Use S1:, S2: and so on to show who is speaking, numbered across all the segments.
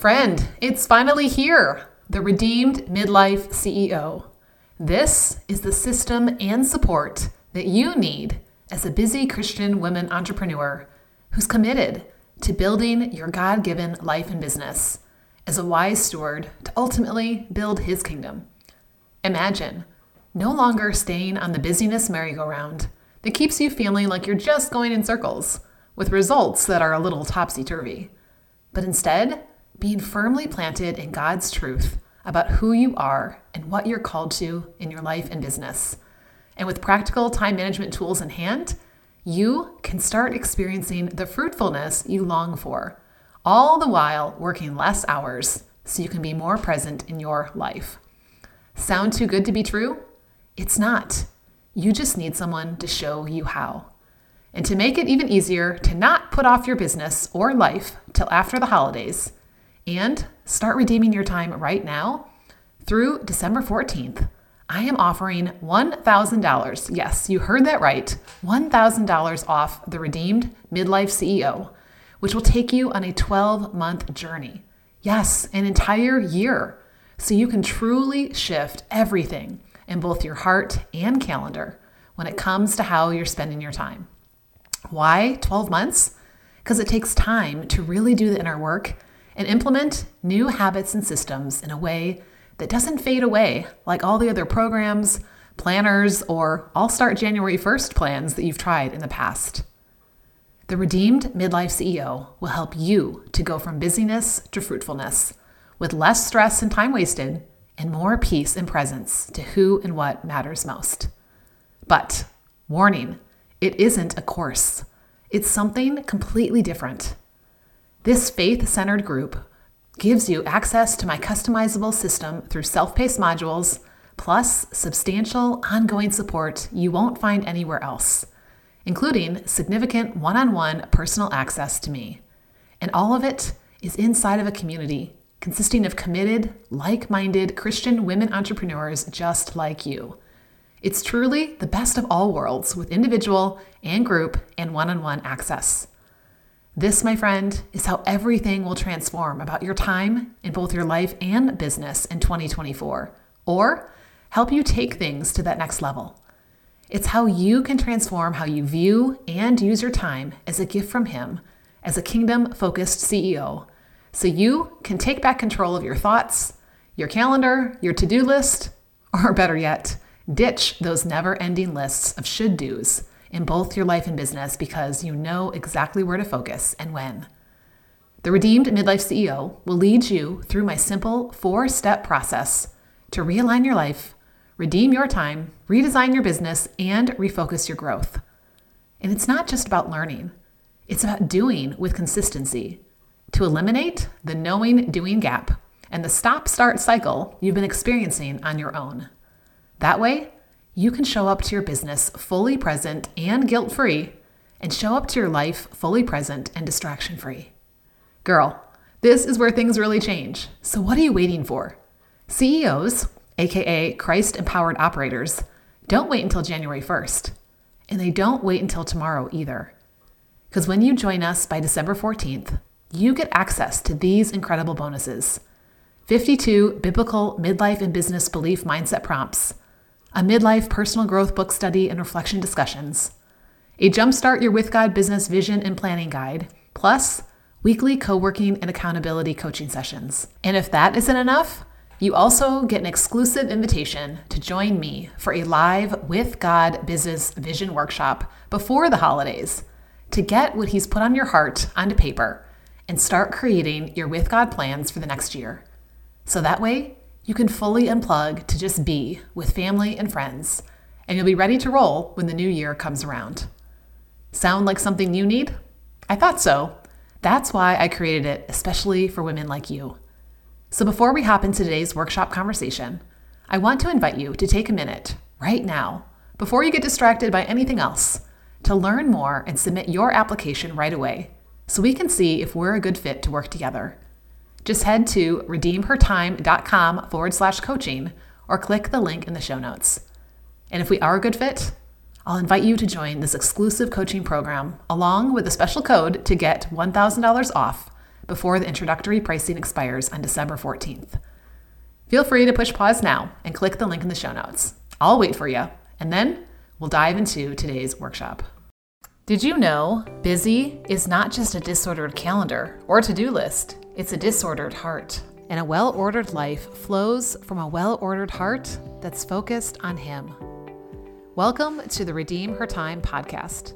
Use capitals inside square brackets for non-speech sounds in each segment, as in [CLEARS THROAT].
S1: Friend, it's finally here the Redeemed Midlife CEO. This is the system and support that you need as a busy Christian women entrepreneur who's committed to building your God given life and business as a wise steward to ultimately build his kingdom. Imagine no longer staying on the busyness merry-go-round that keeps you feeling like you're just going in circles with results that are a little topsy turvy, but instead being firmly planted in God's truth about who you are and what you're called to in your life and business. And with practical time management tools in hand, you can start experiencing the fruitfulness you long for, all the while working less hours so you can be more present in your life. Sound too good to be true? It's not. You just need someone to show you how. And to make it even easier to not put off your business or life till after the holidays and start redeeming your time right now through December 14th, I am offering $1,000. Yes, you heard that right. $1,000 off the Redeemed Midlife CEO, which will take you on a 12 month journey. Yes, an entire year. So you can truly shift everything in both your heart and calendar when it comes to how you're spending your time. Why 12 months? Because it takes time to really do the inner work and implement new habits and systems in a way that doesn't fade away like all the other programs, planners, or I'll start January 1st plans that you've tried in the past. The Redeemed Midlife CEO will help you to go from busyness to fruitfulness with less stress and time wasted and more peace and presence to who and what matters most. But, warning, it isn't a course. It's something completely different. This faith centered group gives you access to my customizable system through self paced modules, plus substantial ongoing support you won't find anywhere else, including significant one on one personal access to me. And all of it is inside of a community consisting of committed, like minded Christian women entrepreneurs just like you. It's truly the best of all worlds with individual and group and one on one access. This, my friend, is how everything will transform about your time in both your life and business in 2024, or help you take things to that next level. It's how you can transform how you view and use your time as a gift from Him as a kingdom focused CEO, so you can take back control of your thoughts, your calendar, your to do list, or better yet, ditch those never ending lists of should do's in both your life and business because you know exactly where to focus and when. The Redeemed Midlife CEO will lead you through my simple four step process to realign your life, redeem your time, redesign your business, and refocus your growth. And it's not just about learning, it's about doing with consistency to eliminate the knowing doing gap and the stop start cycle you've been experiencing on your own. That way, you can show up to your business fully present and guilt free, and show up to your life fully present and distraction free. Girl, this is where things really change. So, what are you waiting for? CEOs, aka Christ empowered operators, don't wait until January 1st. And they don't wait until tomorrow either. Because when you join us by December 14th, you get access to these incredible bonuses 52 biblical midlife and business belief mindset prompts a midlife personal growth book study and reflection discussions, a Jumpstart Your With God business vision and planning guide, plus weekly co working and accountability coaching sessions. And if that isn't enough, you also get an exclusive invitation to join me for a live With God business vision workshop before the holidays to get what He's put on your heart onto paper and start creating your With God plans for the next year. So that way, you can fully unplug to just be with family and friends, and you'll be ready to roll when the new year comes around. Sound like something you need? I thought so. That's why I created it, especially for women like you. So before we hop into today's workshop conversation, I want to invite you to take a minute right now, before you get distracted by anything else, to learn more and submit your application right away so we can see if we're a good fit to work together. Just head to redeemhertime.com forward slash coaching or click the link in the show notes. And if we are a good fit, I'll invite you to join this exclusive coaching program along with a special code to get $1,000 off before the introductory pricing expires on December 14th. Feel free to push pause now and click the link in the show notes. I'll wait for you, and then we'll dive into today's workshop. Did you know busy is not just a disordered calendar or to do list, it's a disordered heart. And a well ordered life flows from a well ordered heart that's focused on Him. Welcome to the Redeem Her Time podcast,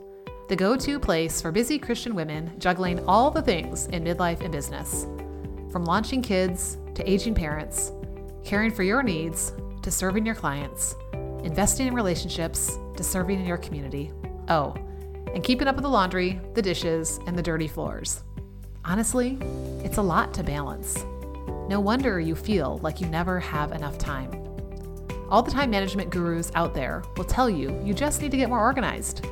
S1: the go to place for busy Christian women juggling all the things in midlife and business. From launching kids to aging parents, caring for your needs to serving your clients, investing in relationships to serving in your community. Oh, and keeping up with the laundry, the dishes, and the dirty floors. Honestly, it's a lot to balance. No wonder you feel like you never have enough time. All the time management gurus out there will tell you you just need to get more organized.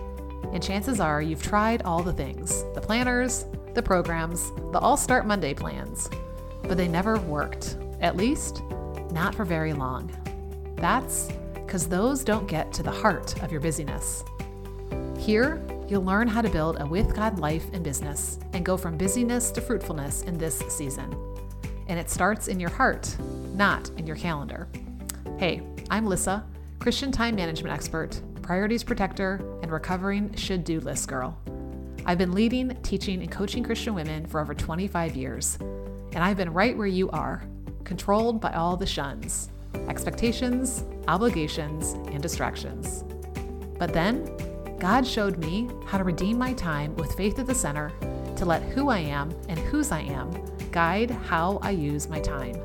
S1: And chances are you've tried all the things the planners, the programs, the All Start Monday plans, but they never worked, at least, not for very long. That's because those don't get to the heart of your busyness. Here, you'll learn how to build a with God life and business and go from busyness to fruitfulness in this season. And it starts in your heart, not in your calendar. Hey, I'm Lissa, Christian time management expert, priorities protector, and recovering should do list girl. I've been leading, teaching, and coaching Christian women for over 25 years, and I've been right where you are, controlled by all the shuns expectations, obligations, and distractions. But then, God showed me how to redeem my time with faith at the center to let who I am and whose I am guide how I use my time.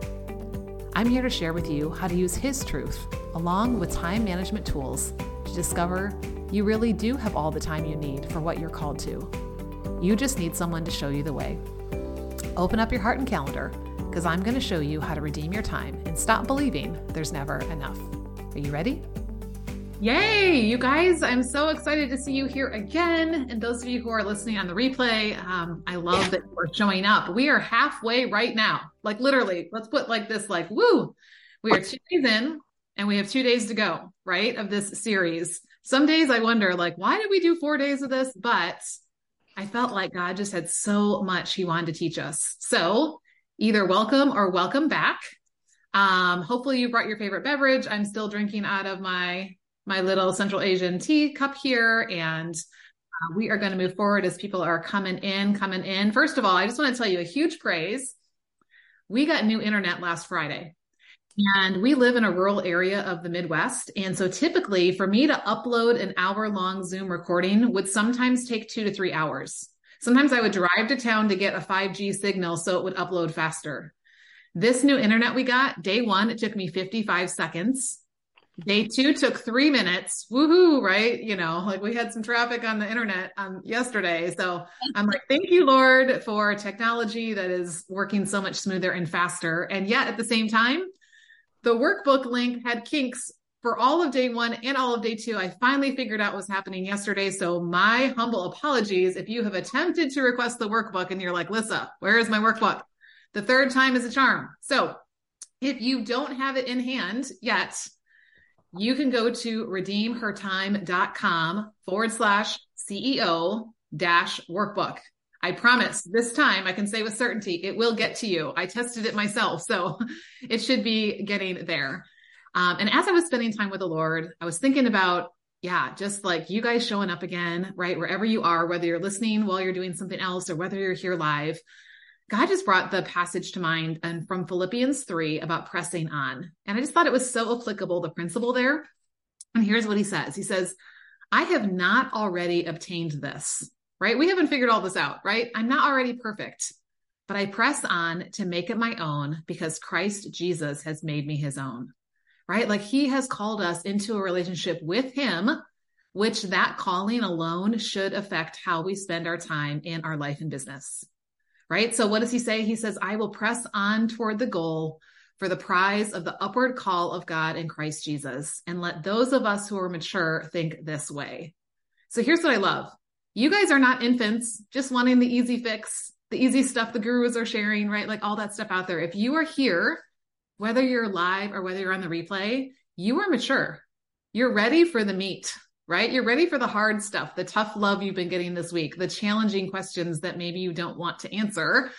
S1: I'm here to share with you how to use His truth along with time management tools to discover you really do have all the time you need for what you're called to. You just need someone to show you the way. Open up your heart and calendar because I'm going to show you how to redeem your time and stop believing there's never enough. Are you ready? Yay, you guys. I'm so excited to see you here again. And those of you who are listening on the replay, um, I love yeah. that you're showing up. We are halfway right now. Like literally, let's put like this, like, woo, we are two days in and we have two days to go, right? Of this series. Some days I wonder, like, why did we do four days of this? But I felt like God just had so much he wanted to teach us. So either welcome or welcome back. Um, hopefully you brought your favorite beverage. I'm still drinking out of my my little Central Asian tea cup here. And uh, we are going to move forward as people are coming in, coming in. First of all, I just want to tell you a huge praise. We got new internet last Friday. And we live in a rural area of the Midwest. And so typically for me to upload an hour long Zoom recording would sometimes take two to three hours. Sometimes I would drive to town to get a 5G signal so it would upload faster. This new internet we got, day one, it took me 55 seconds. Day two took three minutes. Woohoo, right? You know, like we had some traffic on the internet um, yesterday. So I'm like, thank you, Lord, for technology that is working so much smoother and faster. And yet at the same time, the workbook link had kinks for all of day one and all of day two. I finally figured out what was happening yesterday. So my humble apologies if you have attempted to request the workbook and you're like, Lissa, where is my workbook? The third time is a charm. So if you don't have it in hand yet, you can go to redeemhertime.com forward slash CEO dash workbook. I promise this time I can say with certainty it will get to you. I tested it myself, so [LAUGHS] it should be getting there. Um, and as I was spending time with the Lord, I was thinking about, yeah, just like you guys showing up again, right? Wherever you are, whether you're listening while you're doing something else or whether you're here live, God just brought the passage to mind and from Philippians 3 about pressing on. And I just thought it was so applicable, the principle there. And here's what he says He says, I have not already obtained this, right? We haven't figured all this out, right? I'm not already perfect, but I press on to make it my own because Christ Jesus has made me his own, right? Like he has called us into a relationship with him, which that calling alone should affect how we spend our time in our life and business right? So what does he say? He says, I will press on toward the goal for the prize of the upward call of God in Christ Jesus. And let those of us who are mature think this way. So here's what I love. You guys are not infants just wanting the easy fix, the easy stuff the gurus are sharing, right? Like all that stuff out there. If you are here, whether you're live or whether you're on the replay, you are mature. You're ready for the meat right? You're ready for the hard stuff, the tough love you've been getting this week, the challenging questions that maybe you don't want to answer.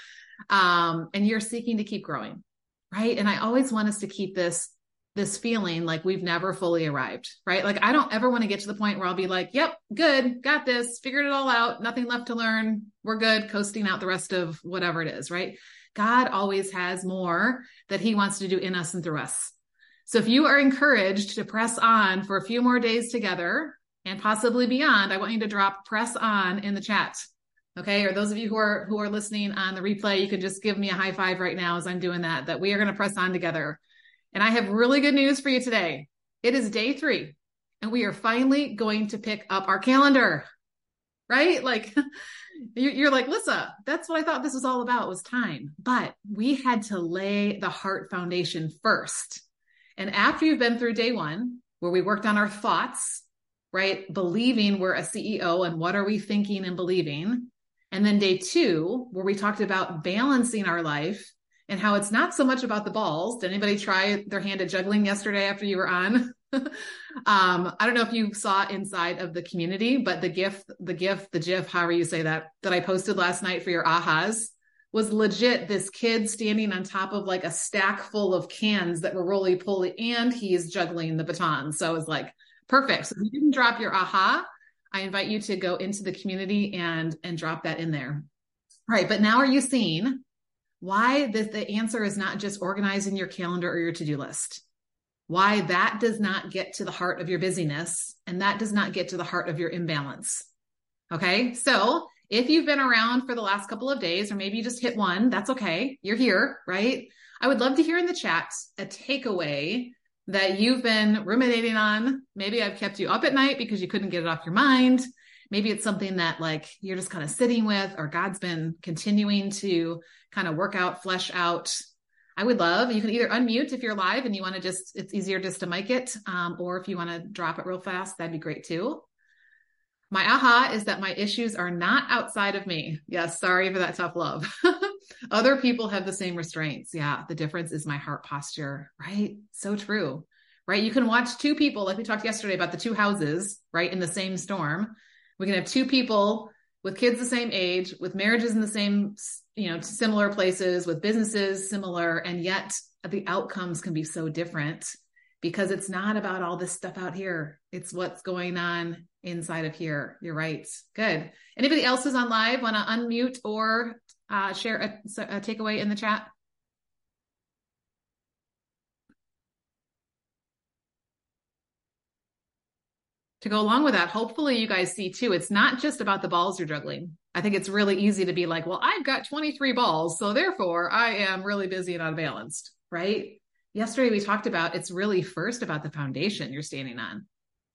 S1: Um, and you're seeking to keep growing, right? And I always want us to keep this this feeling like we've never fully arrived, right? Like I don't ever want to get to the point where I'll be like, yep, good, got this, figured it all out, nothing left to learn, we're good, coasting out the rest of whatever it is, right? God always has more that he wants to do in us and through us. So if you are encouraged to press on for a few more days together and possibly beyond, I want you to drop press on in the chat. Okay. Or those of you who are, who are listening on the replay, you can just give me a high five right now as I'm doing that, that we are going to press on together. And I have really good news for you today. It is day three, and we are finally going to pick up our calendar, right? Like, [LAUGHS] you're like, Lissa, that's what I thought this was all about was time. But we had to lay the heart foundation first. And after you've been through day one, where we worked on our thoughts, right? Believing we're a CEO and what are we thinking and believing. And then day two, where we talked about balancing our life and how it's not so much about the balls. Did anybody try their hand at juggling yesterday after you were on? [LAUGHS] um, I don't know if you saw inside of the community, but the GIF, the GIF, the GIF, however you say that, that I posted last night for your ahas was legit this kid standing on top of like a stack full of cans that were roly poly and he's juggling the baton. So it was like perfect. So if you didn't drop your aha, I invite you to go into the community and and drop that in there. All right, but now are you seeing why the, the answer is not just organizing your calendar or your to-do list why that does not get to the heart of your busyness and that does not get to the heart of your imbalance okay so if you've been around for the last couple of days or maybe you just hit one that's okay you're here right i would love to hear in the chat a takeaway that you've been ruminating on. Maybe i've kept you up at night because you couldn't get it off your mind. Maybe it's something that like you're just kind of sitting with or god's been continuing to kind of work out flesh out. I would love you can either unmute if you're live and you want to just it's easier just to mic it um, or if you want to drop it real fast that'd be great too. My aha is that my issues are not outside of me. Yes sorry for that tough love [LAUGHS] other people have the same restraints yeah the difference is my heart posture right so true right you can watch two people like we talked yesterday about the two houses right in the same storm we can have two people with kids the same age, with marriages in the same, you know, similar places, with businesses similar, and yet the outcomes can be so different because it's not about all this stuff out here. It's what's going on inside of here. You're right. Good. Anybody else who's on live want to unmute or uh, share a, a takeaway in the chat? to go along with that, hopefully you guys see too, it's not just about the balls you're juggling. I think it's really easy to be like, well, I've got 23 balls, so therefore I am really busy and unbalanced, right? Yesterday we talked about it's really first about the foundation you're standing on.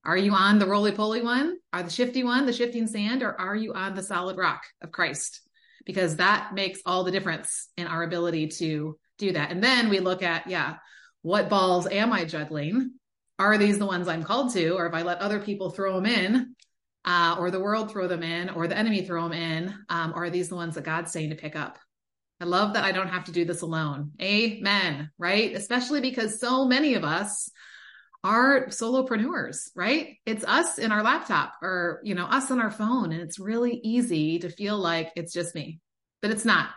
S1: Are you on the roly poly one? Are the shifty one, the shifting sand, or are you on the solid rock of Christ? Because that makes all the difference in our ability to do that. And then we look at, yeah, what balls am I juggling? are these the ones I'm called to? Or if I let other people throw them in, uh, or the world throw them in, or the enemy throw them in, um, are these the ones that God's saying to pick up? I love that I don't have to do this alone. Amen. Right? Especially because so many of us are solopreneurs, right? It's us in our laptop or, you know, us on our phone. And it's really easy to feel like it's just me, but it's not.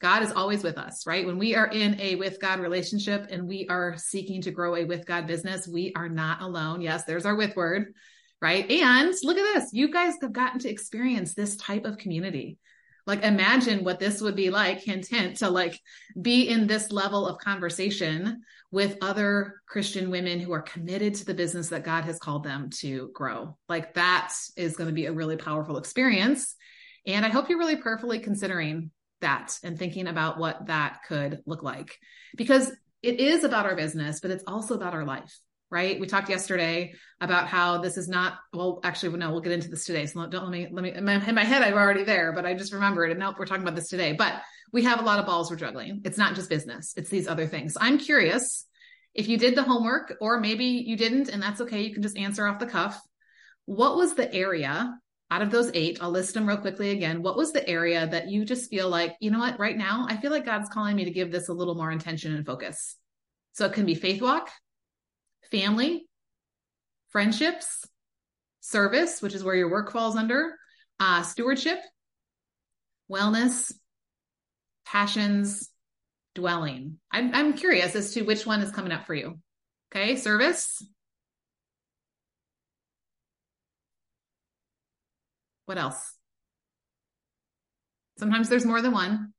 S1: God is always with us, right? When we are in a with God relationship and we are seeking to grow a with God business, we are not alone. Yes, there's our with word, right? And look at this. You guys have gotten to experience this type of community. Like imagine what this would be like, hint, hint, to like be in this level of conversation with other Christian women who are committed to the business that God has called them to grow. Like that is going to be a really powerful experience. And I hope you're really prayerfully considering that and thinking about what that could look like because it is about our business but it's also about our life right? We talked yesterday about how this is not well actually no we'll get into this today. So don't let me let me in my, in my head i'm already there but i just remembered and nope we're talking about this today. But we have a lot of balls we're juggling. It's not just business. It's these other things. I'm curious if you did the homework or maybe you didn't and that's okay. You can just answer off the cuff. What was the area out of those eight, I'll list them real quickly again. What was the area that you just feel like, you know what, right now, I feel like God's calling me to give this a little more intention and focus. So it can be faith walk, family, friendships, service, which is where your work falls under, uh, stewardship, wellness, passions, dwelling. I'm, I'm curious as to which one is coming up for you. Okay, service. What else? Sometimes there's more than one.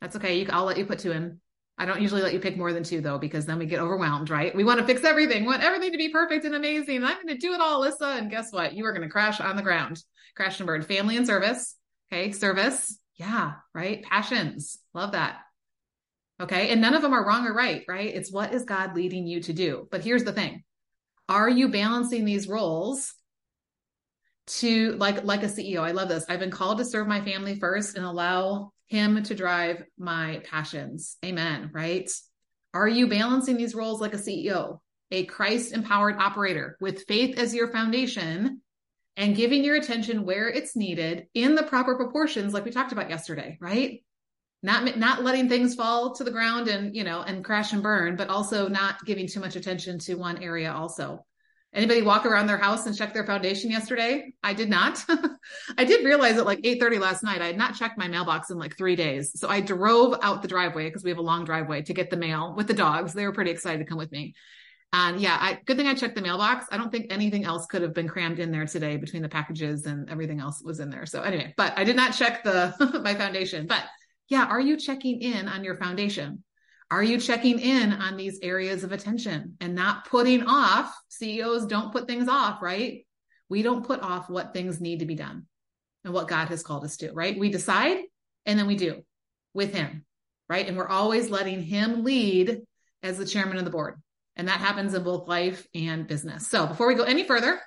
S1: That's okay. You, I'll let you put two in. I don't usually let you pick more than two though, because then we get overwhelmed, right? We want to fix everything, want everything to be perfect and amazing. I'm going to do it all, Lissa. And guess what? You are going to crash on the ground, crash and burn. Family and service. Okay. Service. Yeah. Right. Passions. Love that. Okay. And none of them are wrong or right, right? It's what is God leading you to do? But here's the thing. Are you balancing these roles to like like a CEO? I love this. I've been called to serve my family first and allow him to drive my passions. Amen. Right? Are you balancing these roles like a CEO, a Christ empowered operator with faith as your foundation and giving your attention where it's needed in the proper proportions, like we talked about yesterday, right? Not, not letting things fall to the ground and, you know, and crash and burn, but also not giving too much attention to one area also. Anybody walk around their house and check their foundation yesterday? I did not. [LAUGHS] I did realize at like 8:30 last night I had not checked my mailbox in like 3 days. So I drove out the driveway because we have a long driveway to get the mail with the dogs. They were pretty excited to come with me. And yeah, I, good thing I checked the mailbox. I don't think anything else could have been crammed in there today between the packages and everything else was in there. So anyway, but I did not check the [LAUGHS] my foundation. But yeah, are you checking in on your foundation? Are you checking in on these areas of attention and not putting off? CEOs don't put things off, right? We don't put off what things need to be done and what God has called us to, right? We decide and then we do with Him, right? And we're always letting Him lead as the chairman of the board. And that happens in both life and business. So before we go any further,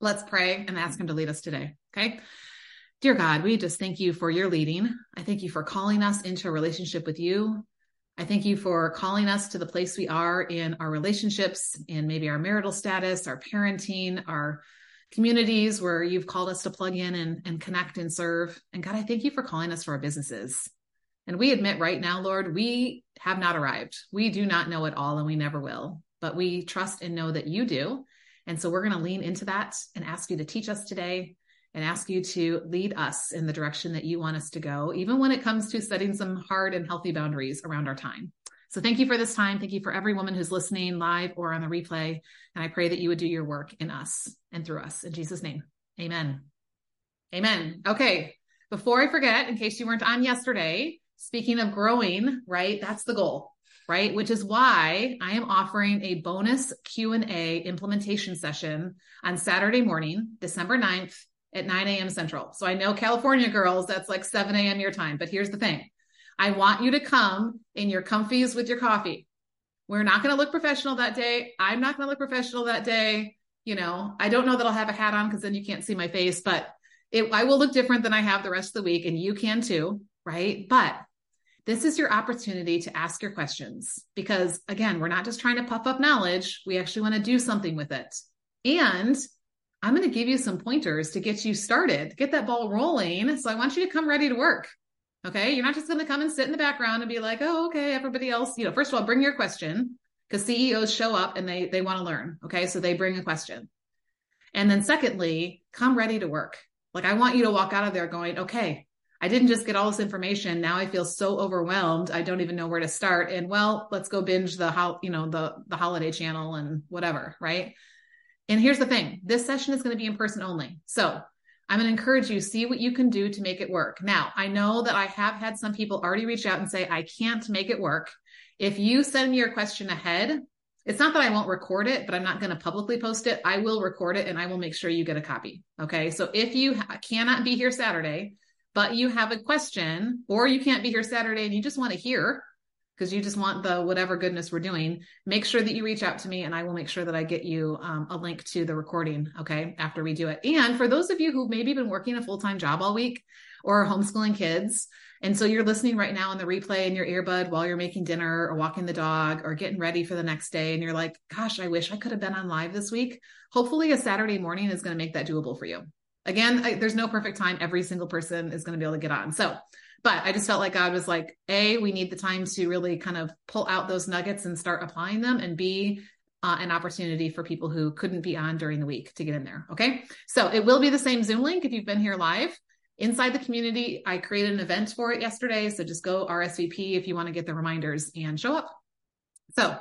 S1: let's pray and ask Him to lead us today. Okay. Dear God, we just thank you for your leading. I thank you for calling us into a relationship with you. I thank you for calling us to the place we are in our relationships and maybe our marital status, our parenting, our communities where you've called us to plug in and, and connect and serve. And God, I thank you for calling us to our businesses. And we admit right now, Lord, we have not arrived. We do not know it all and we never will, but we trust and know that you do. And so we're going to lean into that and ask you to teach us today and ask you to lead us in the direction that you want us to go, even when it comes to setting some hard and healthy boundaries around our time. So thank you for this time. Thank you for every woman who's listening live or on the replay. And I pray that you would do your work in us and through us. In Jesus' name, amen. Amen. Okay. Before I forget, in case you weren't on yesterday, speaking of growing, right? That's the goal, right? Which is why I am offering a bonus Q&A implementation session on Saturday morning, December 9th at 9 a.m. Central. So I know California girls, that's like 7 a.m. your time. But here's the thing I want you to come in your comfies with your coffee. We're not going to look professional that day. I'm not going to look professional that day. You know, I don't know that I'll have a hat on because then you can't see my face, but it, I will look different than I have the rest of the week, and you can too, right? But this is your opportunity to ask your questions because, again, we're not just trying to puff up knowledge. We actually want to do something with it. And I'm going to give you some pointers to get you started, get that ball rolling. So I want you to come ready to work. Okay. You're not just going to come and sit in the background and be like, oh, okay, everybody else, you know, first of all, bring your question because CEOs show up and they, they want to learn. Okay. So they bring a question. And then secondly, come ready to work. Like I want you to walk out of there going, okay, I didn't just get all this information. Now I feel so overwhelmed. I don't even know where to start. And well, let's go binge the how, you know, the, the holiday channel and whatever. Right. And here's the thing this session is going to be in person only. So I'm going to encourage you, see what you can do to make it work. Now, I know that I have had some people already reach out and say, I can't make it work. If you send me your question ahead, it's not that I won't record it, but I'm not going to publicly post it. I will record it and I will make sure you get a copy. Okay. So if you ha- cannot be here Saturday, but you have a question or you can't be here Saturday and you just want to hear, because you just want the whatever goodness we're doing, make sure that you reach out to me and I will make sure that I get you um, a link to the recording, okay, after we do it. And for those of you who've maybe been working a full time job all week or homeschooling kids, and so you're listening right now on the replay in your earbud while you're making dinner or walking the dog or getting ready for the next day, and you're like, gosh, I wish I could have been on live this week. Hopefully, a Saturday morning is going to make that doable for you. Again, I, there's no perfect time. Every single person is going to be able to get on. So, but I just felt like God was like, A, we need the time to really kind of pull out those nuggets and start applying them. And B, uh, an opportunity for people who couldn't be on during the week to get in there. Okay. So it will be the same Zoom link if you've been here live. inside the community. I created an event for it yesterday. So just go RSVP if you want to get the reminders and show up. So,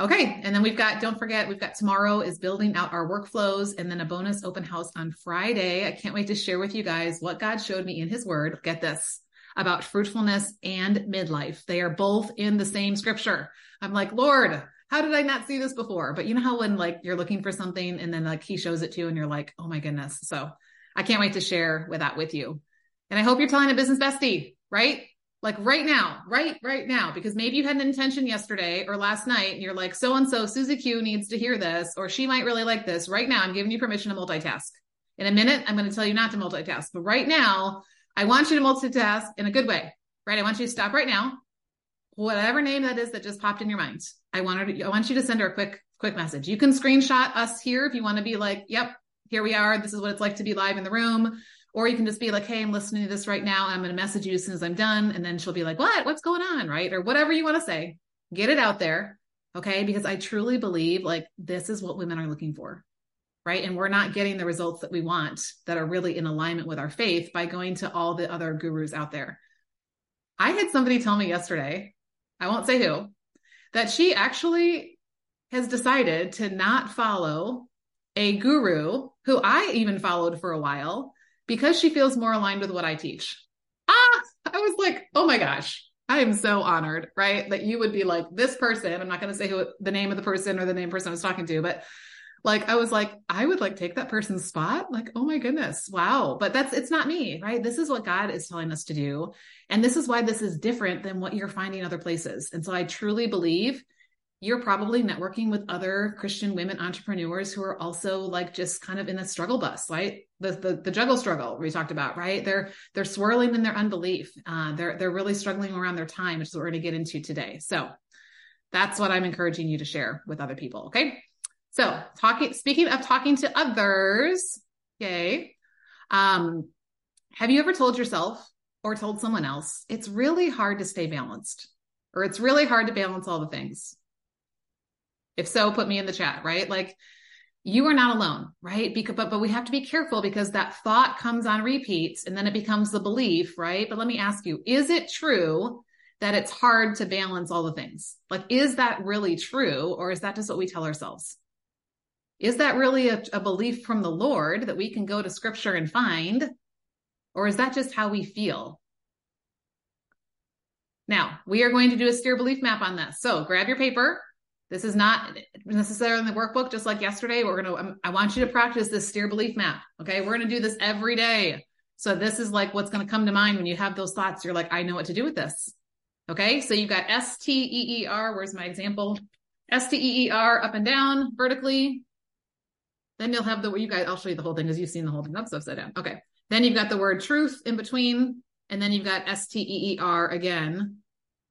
S1: okay. And then we've got, don't forget, we've got tomorrow is building out our workflows and then a bonus open house on Friday. I can't wait to share with you guys what God showed me in his word. Get this about fruitfulness and midlife. They are both in the same scripture. I'm like, Lord, how did I not see this before? But you know how when like you're looking for something and then like he shows it to you and you're like, oh my goodness. So I can't wait to share with that with you. And I hope you're telling a business bestie, right? Like right now, right, right now, because maybe you had an intention yesterday or last night and you're like, so and so Susie Q needs to hear this, or she might really like this. Right now, I'm giving you permission to multitask. In a minute, I'm going to tell you not to multitask. But right now, I want you to multitask in a good way, right? I want you to stop right now. Whatever name that is that just popped in your mind. I want to, I want you to send her a quick, quick message. You can screenshot us here if you want to be like, yep, here we are. This is what it's like to be live in the room. Or you can just be like, hey, I'm listening to this right now. I'm going to message you as soon as I'm done. And then she'll be like, what? What's going on? Right. Or whatever you want to say. Get it out there. Okay. Because I truly believe like this is what women are looking for. Right. And we're not getting the results that we want that are really in alignment with our faith by going to all the other gurus out there. I had somebody tell me yesterday, I won't say who, that she actually has decided to not follow a guru who I even followed for a while because she feels more aligned with what I teach. Ah, I was like, oh my gosh, I am so honored, right? That you would be like this person. I'm not going to say who the name of the person or the name person I was talking to, but like I was like, I would like take that person's spot. Like, oh my goodness, wow. But that's it's not me, right? This is what God is telling us to do. And this is why this is different than what you're finding other places. And so I truly believe you're probably networking with other Christian women entrepreneurs who are also like just kind of in the struggle bus, right? The, the, the juggle struggle we talked about, right? They're, they're swirling in their unbelief. Uh, they're, they're really struggling around their time, which is what we're going to get into today. So that's what I'm encouraging you to share with other people. Okay. So talking, speaking of talking to others, okay. Um, have you ever told yourself or told someone else, it's really hard to stay balanced or it's really hard to balance all the things? If so, put me in the chat, right? Like you are not alone, right? Because, but, but we have to be careful because that thought comes on repeats and then it becomes the belief, right? But let me ask you, is it true that it's hard to balance all the things? Like, is that really true? Or is that just what we tell ourselves? Is that really a, a belief from the Lord that we can go to scripture and find? Or is that just how we feel? Now, we are going to do a steer belief map on this. So grab your paper this is not necessarily in the workbook, just like yesterday. We're going to, um, I want you to practice this steer belief map. Okay. We're going to do this every day. So this is like what's going to come to mind when you have those thoughts. You're like, I know what to do with this. Okay. So you've got S T E E R. Where's my example? S T E E R up and down vertically. Then you'll have the, you guys, I'll show you the whole thing because you've seen the whole thing. That's upside down. Okay. Then you've got the word truth in between. And then you've got S T E E R again,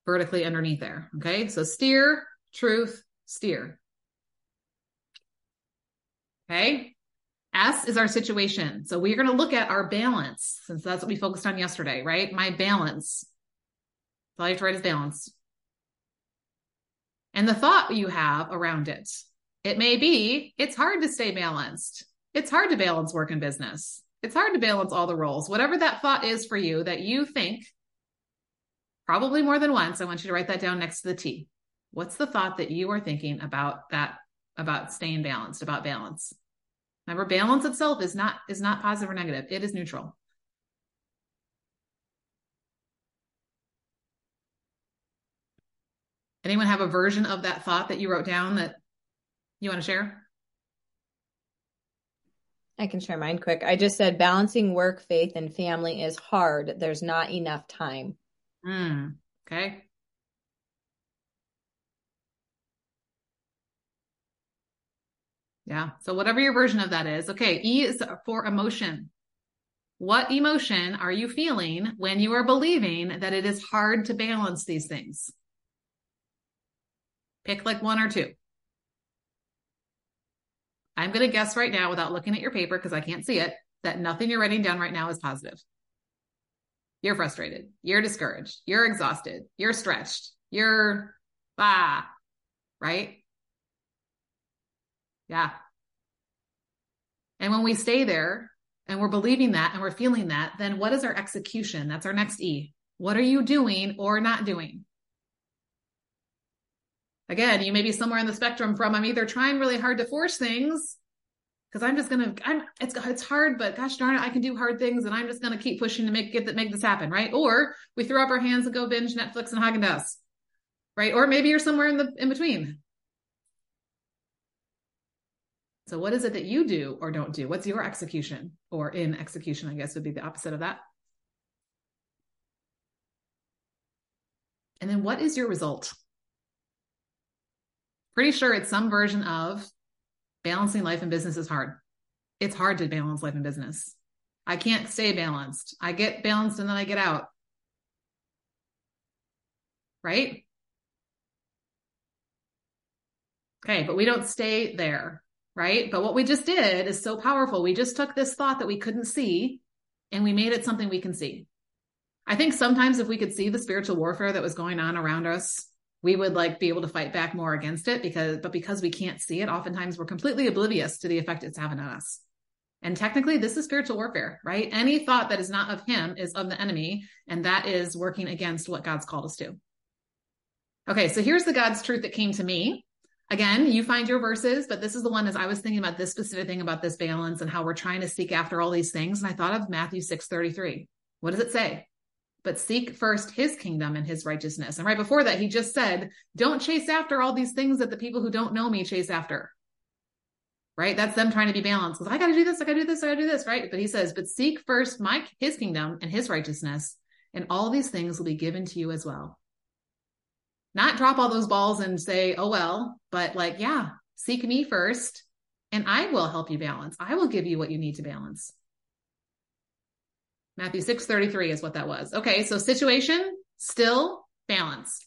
S1: vertically underneath there. Okay. So steer, truth, steer. Okay. S is our situation. So we're going to look at our balance since that's what we focused on yesterday, right? My balance. all you have to write is balance. And the thought you have around it. It may be, it's hard to stay balanced. It's hard to balance work and business. It's hard to balance all the roles. Whatever that thought is for you that you think, probably more than once, I want you to write that down next to the T. What's the thought that you are thinking about that, about staying balanced, about balance? Remember, balance itself is not, is not positive or negative. It is neutral. Anyone have a version of that thought that you wrote down that you want to share?
S2: I can share mine quick. I just said balancing work, faith, and family is hard. There's not enough time.
S1: Mm, okay. Yeah. So whatever your version of that is. Okay. E is for emotion. What emotion are you feeling when you are believing that it is hard to balance these things? Pick like one or two. I'm going to guess right now without looking at your paper because I can't see it that nothing you're writing down right now is positive. You're frustrated. You're discouraged. You're exhausted. You're stretched. You're ah, right? Yeah. And when we stay there, and we're believing that and we're feeling that, then what is our execution? That's our next E. What are you doing or not doing? Again, you may be somewhere in the spectrum from I'm either trying really hard to force things because I'm just gonna I'm it's it's hard, but gosh darn it, I can do hard things and I'm just gonna keep pushing to make get that make this happen, right? Or we throw up our hands and go binge Netflix and Haagen Dazs, right? Or maybe you're somewhere in the in between. So what is it that you do or don't do? What's your execution or in execution, I guess would be the opposite of that. And then what is your result? Pretty sure it's some version of balancing life and business is hard. It's hard to balance life and business. I can't stay balanced. I get balanced and then I get out. Right? Okay, but we don't stay there right? But what we just did is so powerful. We just took this thought that we couldn't see and we made it something we can see. I think sometimes if we could see the spiritual warfare that was going on around us, we would like be able to fight back more against it because, but because we can't see it, oftentimes we're completely oblivious to the effect it's having on us. And technically, this is spiritual warfare, right? Any thought that is not of him is of the enemy, and that is working against what God's called us to. Okay, so here's the God's truth that came to me again, you find your verses, but this is the one as I was thinking about this specific thing about this balance and how we're trying to seek after all these things. And I thought of Matthew 6 33. What does it say? But seek first his kingdom and his righteousness. And right before that, he just said, don't chase after all these things that the people who don't know me chase after. Right? That's them trying to be balanced. I got to do this, I got to do this, I got to do this, right? But he says, but seek first my his kingdom and his righteousness, and all these things will be given to you as well not drop all those balls and say, oh, well, but like, yeah, seek me first and I will help you balance. I will give you what you need to balance. Matthew 6:33 is what that was. Okay, so situation still balance.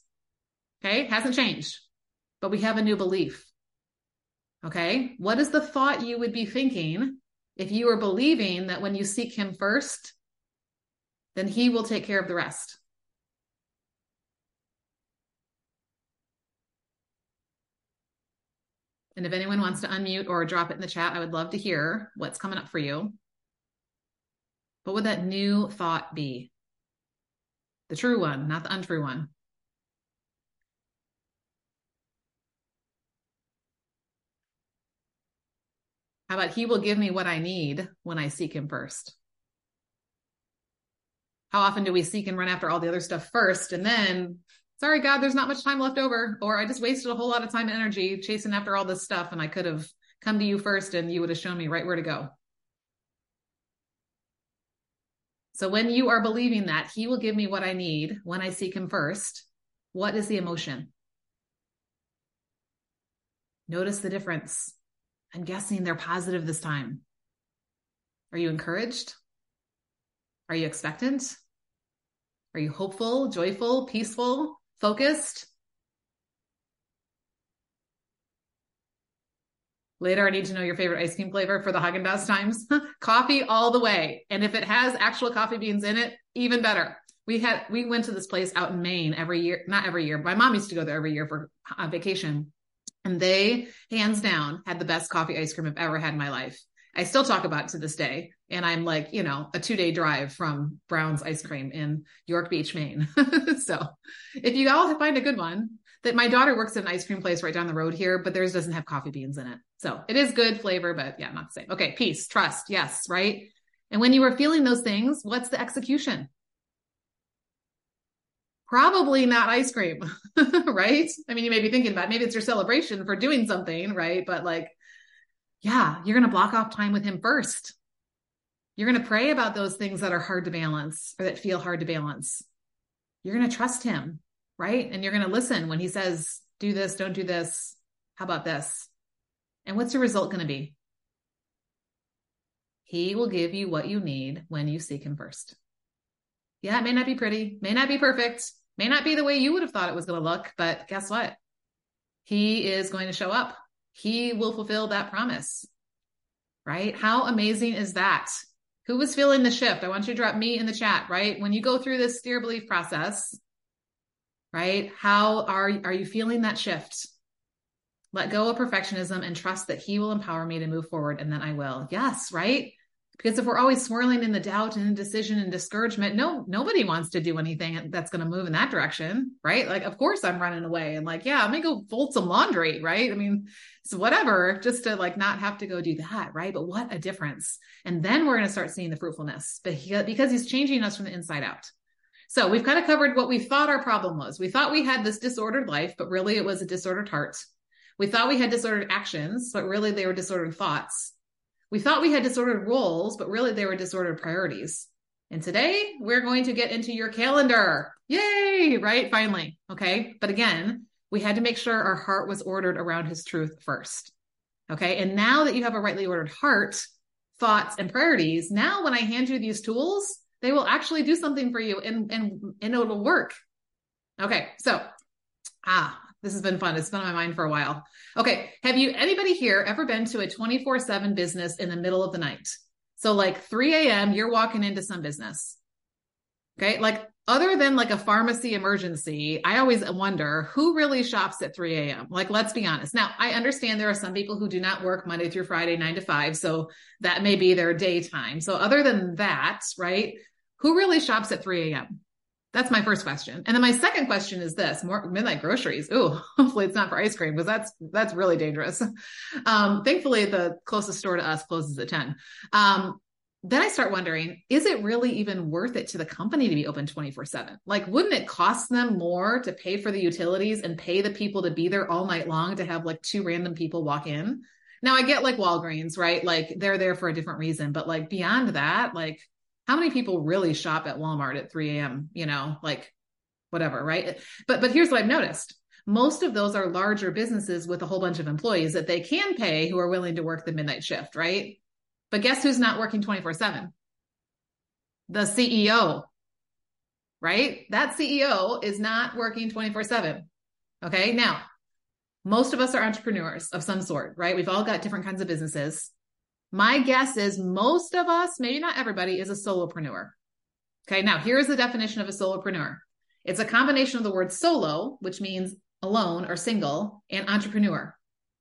S1: Okay, hasn't changed. But we have a new belief. Okay? What is the thought you would be thinking if you were believing that when you seek him first, then he will take care of the rest? And if anyone wants to unmute or drop it in the chat, I would love to hear what's coming up for you. What would that new thought be? The true one, not the untrue one. How about he will give me what I need when I seek him first? How often do we seek and run after all the other stuff first and then sorry, God, there's not much time left over. Or I just wasted a whole lot of time and energy chasing after all this stuff. And I could have come to you first and you would have shown me right where to go. So when you are believing that he will give me what I need when I seek him first, what is the emotion? Notice the difference. I'm guessing they're positive this time. Are you encouraged? Are you expectant? Are you hopeful, joyful, peaceful? focused. Later, I need to know your favorite ice cream flavor for the Haagen Dazs times. [LAUGHS] coffee all the way. And if it has actual coffee beans in it, even better. We had, we went to this place out in Maine every year, not every year. My mom used to go there every year for a vacation. And they, hands down, had the best coffee ice cream I've ever had in my life. I still talk about it to this day. And I'm like, you know, a two day drive from Brown's ice cream in York Beach, Maine. [LAUGHS] so if you all find a good one, that my daughter works at an ice cream place right down the road here, but theirs doesn't have coffee beans in it. So it is good flavor, but yeah, not the same. Okay. Peace, trust. Yes. Right. And when you are feeling those things, what's the execution? Probably not ice cream, [LAUGHS] right? I mean, you may be thinking about maybe it's your celebration for doing something, right? But like, yeah, you're going to block off time with him first. You're going to pray about those things that are hard to balance or that feel hard to balance. You're going to trust him, right? And you're going to listen when he says, do this, don't do this. How about this? And what's your result going to be? He will give you what you need when you seek him first. Yeah, it may not be pretty, may not be perfect, may not be the way you would have thought it was going to look, but guess what? He is going to show up he will fulfill that promise. Right? How amazing is that? Who was feeling the shift? I want you to drop me in the chat, right? When you go through this steer belief process, right? How are, are you feeling that shift? Let go of perfectionism and trust that he will empower me to move forward and then I will. Yes, right? Because if we're always swirling in the doubt and indecision and discouragement, no, nobody wants to do anything that's going to move in that direction, right? Like, of course I'm running away and like, yeah, I'm going to go fold some laundry, right? I mean, so whatever, just to like not have to go do that, right? But what a difference. And then we're going to start seeing the fruitfulness because he's changing us from the inside out. So we've kind of covered what we thought our problem was. We thought we had this disordered life, but really it was a disordered heart. We thought we had disordered actions, but really they were disordered thoughts. We thought we had disordered roles, but really they were disordered priorities. And today we're going to get into your calendar. Yay, right? Finally. Okay. But again, we had to make sure our heart was ordered around his truth first. Okay. And now that you have a rightly ordered heart, thoughts, and priorities, now when I hand you these tools, they will actually do something for you and, and, and it'll work. Okay. So, ah, this has been fun. It's been on my mind for a while. Okay. Have you, anybody here ever been to a 24 seven business in the middle of the night? So like 3 a.m., you're walking into some business. Okay. Like other than like a pharmacy emergency, I always wonder who really shops at 3 a.m. Like, let's be honest. Now, I understand there are some people who do not work Monday through Friday, nine to five. So that may be their daytime. So other than that, right? Who really shops at 3 a.m.? That's my first question. And then my second question is this more midnight groceries. Ooh, [LAUGHS] hopefully it's not for ice cream because that's, that's really dangerous. Um, thankfully the closest store to us closes at 10. Um, then I start wondering, is it really even worth it to the company to be open 24 seven? Like, wouldn't it cost them more to pay for the utilities and pay the people to be there all night long to have like two random people walk in? Now I get like Walgreens, right? Like they're there for a different reason, but like beyond that, like how many people really shop at Walmart at 3 a.m., you know, like whatever, right? But but here's what I've noticed. Most of those are larger businesses with a whole bunch of employees that they can pay who are willing to work the midnight shift, right? But guess who's not working 24/7? The CEO. Right? That CEO is not working 24/7. Okay? Now, most of us are entrepreneurs of some sort, right? We've all got different kinds of businesses. My guess is most of us, maybe not everybody, is a solopreneur. Okay, now here's the definition of a solopreneur it's a combination of the word solo, which means alone or single, and entrepreneur.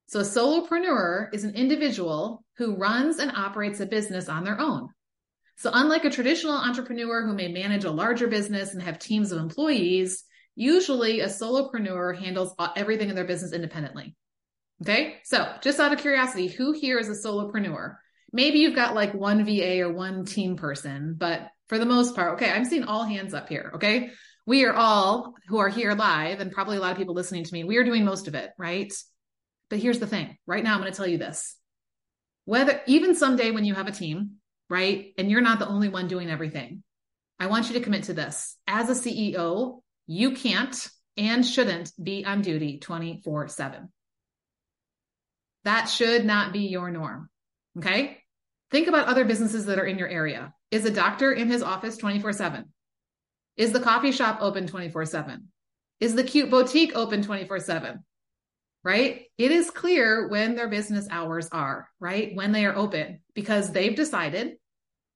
S1: So a solopreneur is an individual who runs and operates a business on their own. So unlike a traditional entrepreneur who may manage a larger business and have teams of employees, usually a solopreneur handles everything in their business independently. Okay. So just out of curiosity, who here is a solopreneur? Maybe you've got like one VA or one team person, but for the most part, okay, I'm seeing all hands up here. Okay. We are all who are here live and probably a lot of people listening to me. We are doing most of it, right? But here's the thing right now, I'm going to tell you this. Whether even someday when you have a team, right? And you're not the only one doing everything. I want you to commit to this. As a CEO, you can't and shouldn't be on duty 24 7. That should not be your norm. Okay. Think about other businesses that are in your area. Is a doctor in his office 24 7? Is the coffee shop open 24 7? Is the cute boutique open 24 7? Right? It is clear when their business hours are, right? When they are open because they've decided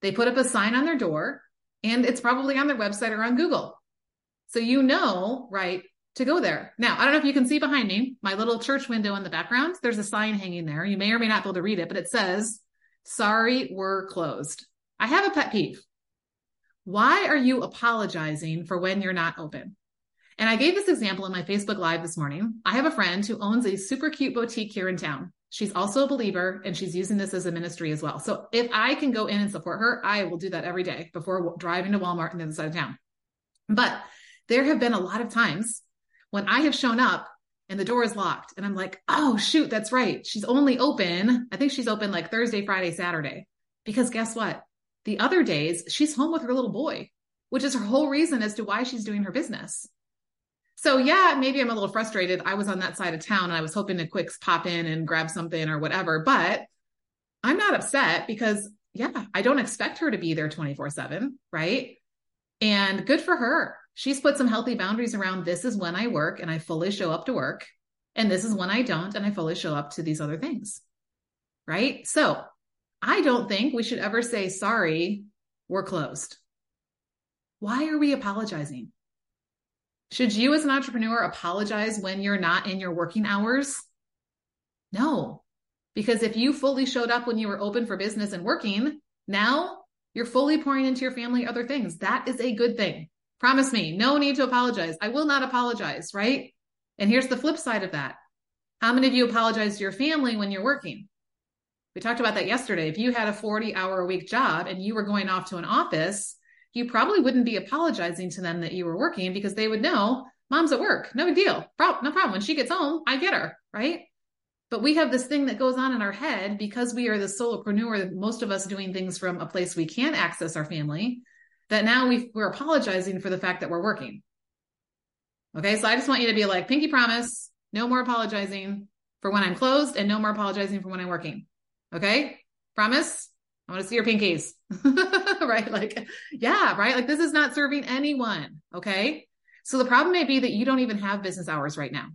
S1: they put up a sign on their door and it's probably on their website or on Google. So you know, right, to go there. Now, I don't know if you can see behind me, my little church window in the background. There's a sign hanging there. You may or may not be able to read it, but it says, sorry, we're closed. I have a pet peeve. Why are you apologizing for when you're not open? And I gave this example in my Facebook Live this morning. I have a friend who owns a super cute boutique here in town. She's also a believer and she's using this as a ministry as well. So if I can go in and support her, I will do that every day before driving to Walmart and the other side of town. But there have been a lot of times when I have shown up and the door is locked and I'm like, oh, shoot, that's right. She's only open. I think she's open like Thursday, Friday, Saturday. Because guess what? The other days, she's home with her little boy, which is her whole reason as to why she's doing her business. So, yeah, maybe I'm a little frustrated. I was on that side of town and I was hoping to quick pop in and grab something or whatever, but I'm not upset because, yeah, I don't expect her to be there 24 7, right? And good for her she's put some healthy boundaries around this is when I work and I fully show up to work. And this is when I don't and I fully show up to these other things. Right. So I don't think we should ever say, sorry, we're closed. Why are we apologizing? Should you as an entrepreneur apologize when you're not in your working hours? No, because if you fully showed up when you were open for business and working, Now you're fully pouring into your family other things. That is a good thing. Promise me, no need to apologize. I will not apologize, right? And here's the flip side of that. How many of you apologize to your family when you're working? We talked about that yesterday. If you had a 40 hour a week job and you were going off to an office, you probably wouldn't be apologizing to them that you were working because they would know mom's at work. No big deal. Pro- no problem. When she gets home, I get her, right? But we have this thing that goes on in our head because we are the solopreneur, most of us doing things from a place we can't access our family, that now we we're apologizing for the fact that we're working. Okay, so I just want you to be like, pinky promise, no more apologizing for when I'm closed and no more apologizing for when I'm working. Okay, promise? I want to see your pinkies. [LAUGHS] right? Like, yeah, right? Like, this is not serving anyone. Okay. So the problem may be that you don't even have business hours right now.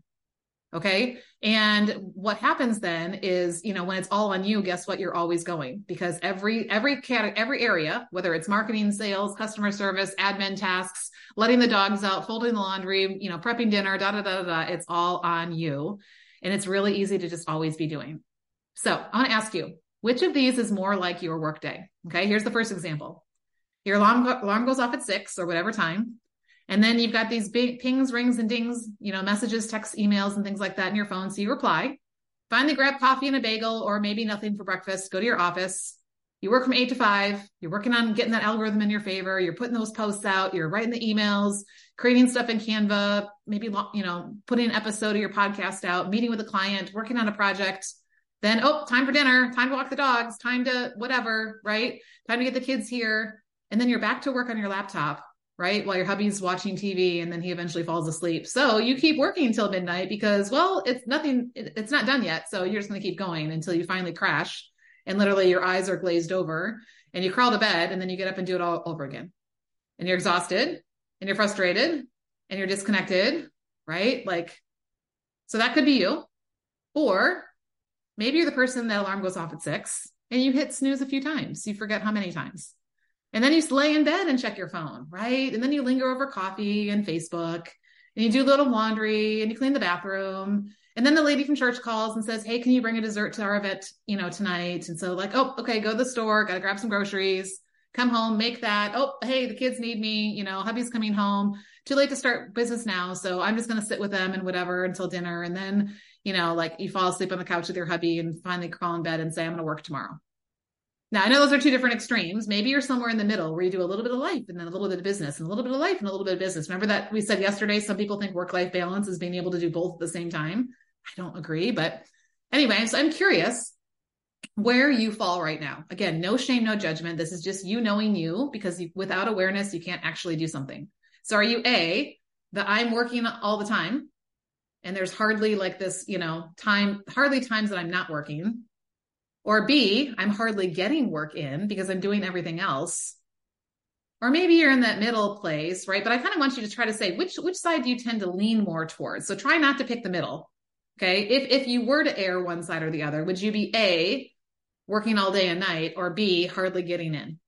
S1: Okay. And what happens then is, you know, when it's all on you, guess what? You're always going because every, every cat, every area, whether it's marketing, sales, customer service, admin tasks, letting the dogs out, folding the laundry, you know, prepping dinner, da, da, da, da, it's all on you. And it's really easy to just always be doing. So I want to ask you, which of these is more like your workday? Okay. Here's the first example. Your alarm, alarm goes off at six or whatever time. And then you've got these big pings, rings, and dings, you know, messages, texts, emails, and things like that in your phone. So you reply, finally grab coffee and a bagel, or maybe nothing for breakfast, go to your office. You work from eight to five. You're working on getting that algorithm in your favor. You're putting those posts out. You're writing the emails, creating stuff in Canva, maybe, you know, putting an episode of your podcast out, meeting with a client, working on a project. Then, oh, time for dinner, time to walk the dogs, time to whatever, right? Time to get the kids here. And then you're back to work on your laptop right? While your hubby's watching TV and then he eventually falls asleep. So you keep working until midnight because, well, it's nothing, it's not done yet. So you're just going to keep going until you finally crash and literally your eyes are glazed over and you crawl to bed and then you get up and do it all over again. And you're exhausted and you're frustrated and you're disconnected, right? Like, so that could be you. Or maybe you're the person that alarm goes off at six and you hit snooze a few times. You forget how many times. And then you lay in bed and check your phone, right? And then you linger over coffee and Facebook and you do a little laundry and you clean the bathroom. And then the lady from church calls and says, Hey, can you bring a dessert to our event, you know, tonight? And so like, oh, okay, go to the store, gotta grab some groceries, come home, make that. Oh, hey, the kids need me, you know, hubby's coming home. Too late to start business now. So I'm just gonna sit with them and whatever until dinner. And then, you know, like you fall asleep on the couch with your hubby and finally crawl in bed and say, I'm gonna work tomorrow. Now, I know those are two different extremes. Maybe you're somewhere in the middle where you do a little bit of life and then a little bit of business and a little bit of life and a little bit of business. Remember that we said yesterday, some people think work life balance is being able to do both at the same time. I don't agree. But anyway, so I'm curious where you fall right now. Again, no shame, no judgment. This is just you knowing you because you, without awareness, you can't actually do something. So are you A, that I'm working all the time and there's hardly like this, you know, time, hardly times that I'm not working or B, I'm hardly getting work in because I'm doing everything else. Or maybe you're in that middle place, right? But I kind of want you to try to say which which side do you tend to lean more towards? So try not to pick the middle. Okay? If if you were to err one side or the other, would you be A, working all day and night, or B, hardly getting in?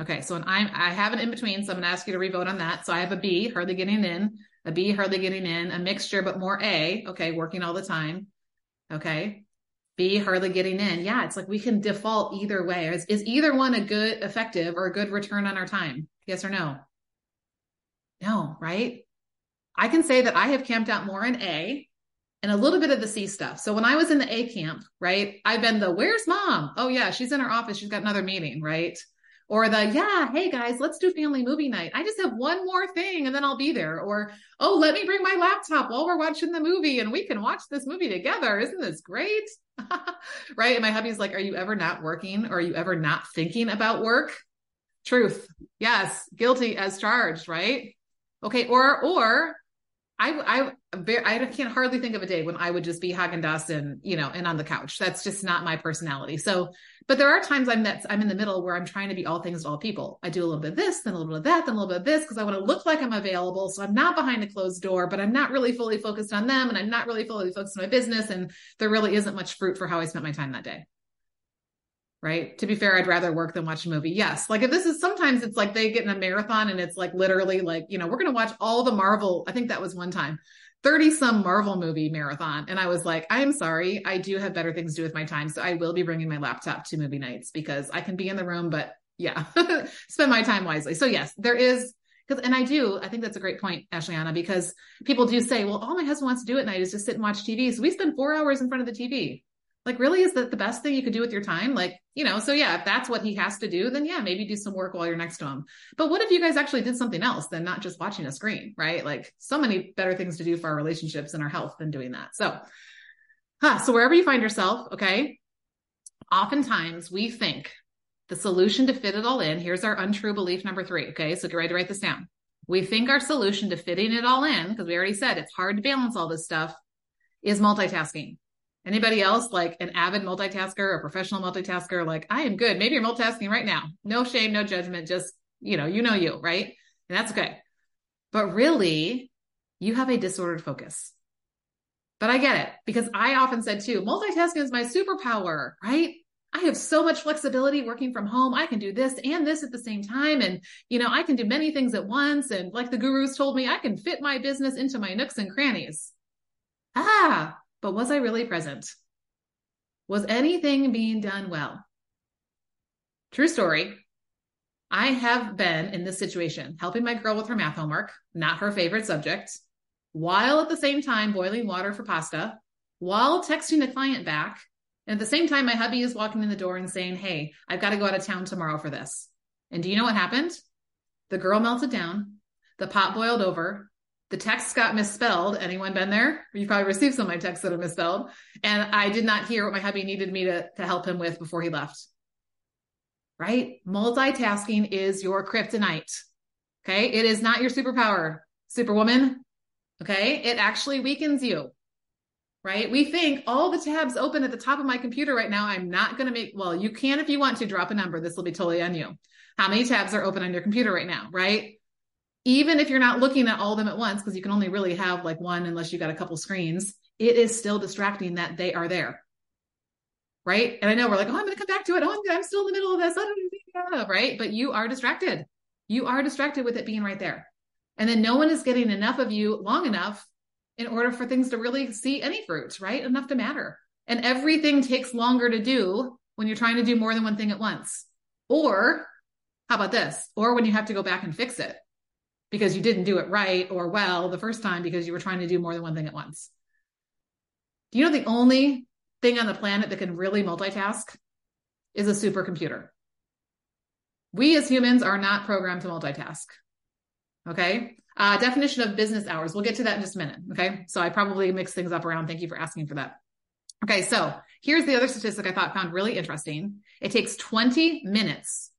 S1: Okay, so I'm I have an in between, so I'm gonna ask you to revote on that. So I have a B, hardly getting in, a B, hardly getting in, a mixture, but more A, okay, working all the time. Okay. B, hardly getting in. Yeah, it's like we can default either way. Is, is either one a good, effective, or a good return on our time? Yes or no? No, right? I can say that I have camped out more in A and a little bit of the C stuff. So when I was in the A camp, right, I've been the where's mom? Oh, yeah, she's in her office. She's got another meeting, right? Or the, yeah, hey guys, let's do family movie night. I just have one more thing and then I'll be there. Or, oh, let me bring my laptop while we're watching the movie and we can watch this movie together. Isn't this great? [LAUGHS] right. And my hubby's like, are you ever not working? Or are you ever not thinking about work? Truth. Yes. Guilty as charged. Right. Okay. Or, or I, I, I can't hardly think of a day when I would just be Haagen Dazs you know, and on the couch. That's just not my personality. So, but there are times I'm I'm in the middle where I'm trying to be all things to all people. I do a little bit of this, then a little bit of that, then a little bit of this, because I want to look like I'm available. So I'm not behind a closed door, but I'm not really fully focused on them. And I'm not really fully focused on my business. And there really isn't much fruit for how I spent my time that day right? To be fair, I'd rather work than watch a movie. Yes. Like if this is sometimes it's like they get in a marathon and it's like literally like, you know, we're going to watch all the Marvel. I think that was one time 30 some Marvel movie marathon. And I was like, I'm sorry, I do have better things to do with my time. So I will be bringing my laptop to movie nights because I can be in the room, but yeah, [LAUGHS] spend my time wisely. So yes, there is because, and I do, I think that's a great point, Ashleana, because people do say, well, all my husband wants to do at night is just sit and watch TV. So we spend four hours in front of the TV. Like, really, is that the best thing you could do with your time? Like, you know, so yeah, if that's what he has to do, then yeah, maybe do some work while you're next to him. But what if you guys actually did something else than not just watching a screen, right? Like, so many better things to do for our relationships and our health than doing that. So, huh, so wherever you find yourself, okay, oftentimes we think the solution to fit it all in, here's our untrue belief number three, okay, so get ready to write this down. We think our solution to fitting it all in, because we already said it's hard to balance all this stuff, is multitasking. Anybody else like an avid multitasker, a professional multitasker? Like, I am good. Maybe you're multitasking right now. No shame, no judgment. Just, you know, you know you, right? And that's okay. But really, you have a disordered focus. But I get it because I often said too, multitasking is my superpower, right? I have so much flexibility working from home. I can do this and this at the same time. And, you know, I can do many things at once. And like the gurus told me, I can fit my business into my nooks and crannies. Ah, but was I really present? Was anything being done well? True story. I have been in this situation, helping my girl with her math homework, not her favorite subject, while at the same time boiling water for pasta, while texting a client back. And at the same time, my hubby is walking in the door and saying, Hey, I've got to go out of town tomorrow for this. And do you know what happened? The girl melted down. The pot boiled over the text got misspelled. Anyone been there? You probably received some of my texts that are misspelled. And I did not hear what my hubby needed me to, to help him with before he left. Right? Multitasking is your kryptonite. Okay. It is not your superpower, superwoman. Okay. It actually weakens you. Right. We think all the tabs open at the top of my computer right now. I'm not going to make, well, you can if you want to drop a number. This will be totally on you. How many tabs are open on your computer right now? Right even if you're not looking at all of them at once, because you can only really have like one unless you got a couple screens, it is still distracting that they are there. Right. And I know we're like, oh, I'm going to come back to it. Oh, I'm, still in the middle of this. [LAUGHS] Right. But you are distracted. You are distracted with it being right there. And then no one is getting enough of you long enough in order for things to really see any fruit, right? Enough to matter. And everything takes longer to do when you're trying to do more than one thing at once. Or how about this? Or when you have to go back and fix it because you didn't do it right or well the first time because you were trying to do more than one thing at once. Do you know the only thing on the planet that can really multitask is a supercomputer? We as humans are not programmed to multitask. Okay. Uh, definition of business hours. We'll get to that in just a minute. Okay. So I probably mixed things up around. Thank you for asking for that. Okay. So here's the other statistic I thought found really interesting. It takes 20 minutes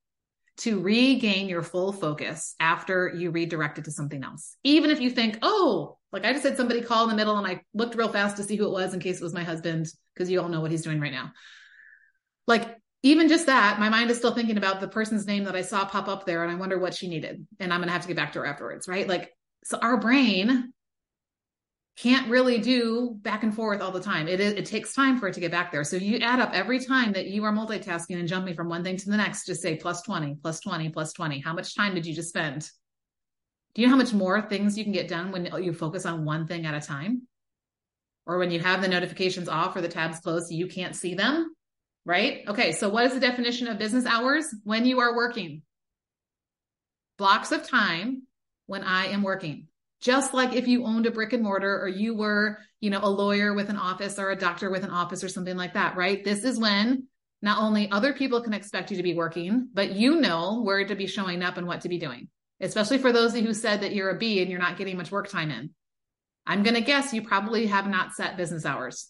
S1: to regain your full focus after you redirect it to something else. Even if you think, oh, like I just had somebody call in the middle and I looked real fast to see who it was in case it was my husband, because you all know what he's doing right now. Like, even just that, my mind is still thinking about the person's name that I saw pop up there and I wonder what she needed. And I'm going to have to get back to her afterwards, right? Like, so our brain can't really do back and forth all the time. It, it takes time for it to get back there. So you add up every time that you are multitasking and jumping from one thing to the next, just say plus 20, plus 20, plus 20. How much time did you just spend? Do you know how much more things you can get done when you focus on one thing at a time? Or when you have the notifications off or the tabs closed, so you can't see them, right? Okay. So what is the definition of business hours? When you are working. Blocks of time when I am working just like if you owned a brick and mortar or you were, you know, a lawyer with an office or a doctor with an office or something like that, right? This is when not only other people can expect you to be working, but you know where to be showing up and what to be doing, especially for those of you who said that you're a B and you're not getting much work time in. I'm going to guess you probably have not set business hours.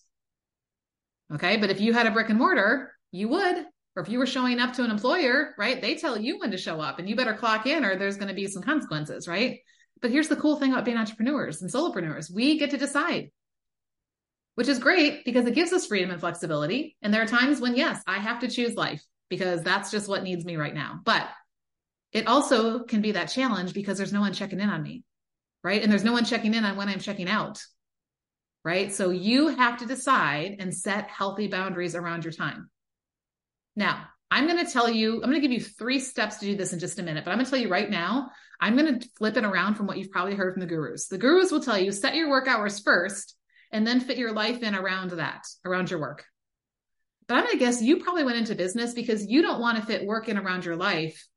S1: Okay. But if you had a brick and mortar, you would. Or if you were showing up to an employer, right? They tell you when to show up and you better clock in or there's going to be some consequences, right? But here's the cool thing about being entrepreneurs and solopreneurs we get to decide, which is great because it gives us freedom and flexibility. And there are times when, yes, I have to choose life because that's just what needs me right now. But it also can be that challenge because there's no one checking in on me, right? And there's no one checking in on when I'm checking out, right? So you have to decide and set healthy boundaries around your time. Now, I'm going to tell you, I'm going to give you three steps to do this in just a minute, but I'm going to tell you right now, I'm going to flip it around from what you've probably heard from the gurus. The gurus will tell you set your work hours first and then fit your life in around that, around your work. But I'm going to guess you probably went into business because you don't want to fit work in around your life.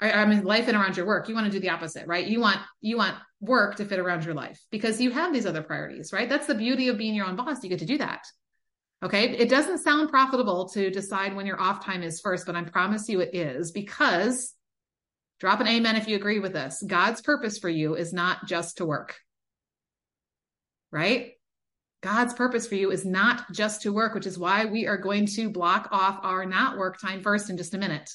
S1: Or, I mean, life in around your work. You want to do the opposite, right? You want, you want work to fit around your life because you have these other priorities, right? That's the beauty of being your own boss. You get to do that. Okay. It doesn't sound profitable to decide when your off time is first, but I promise you it is because drop an amen if you agree with this. God's purpose for you is not just to work. Right? God's purpose for you is not just to work, which is why we are going to block off our not work time first in just a minute.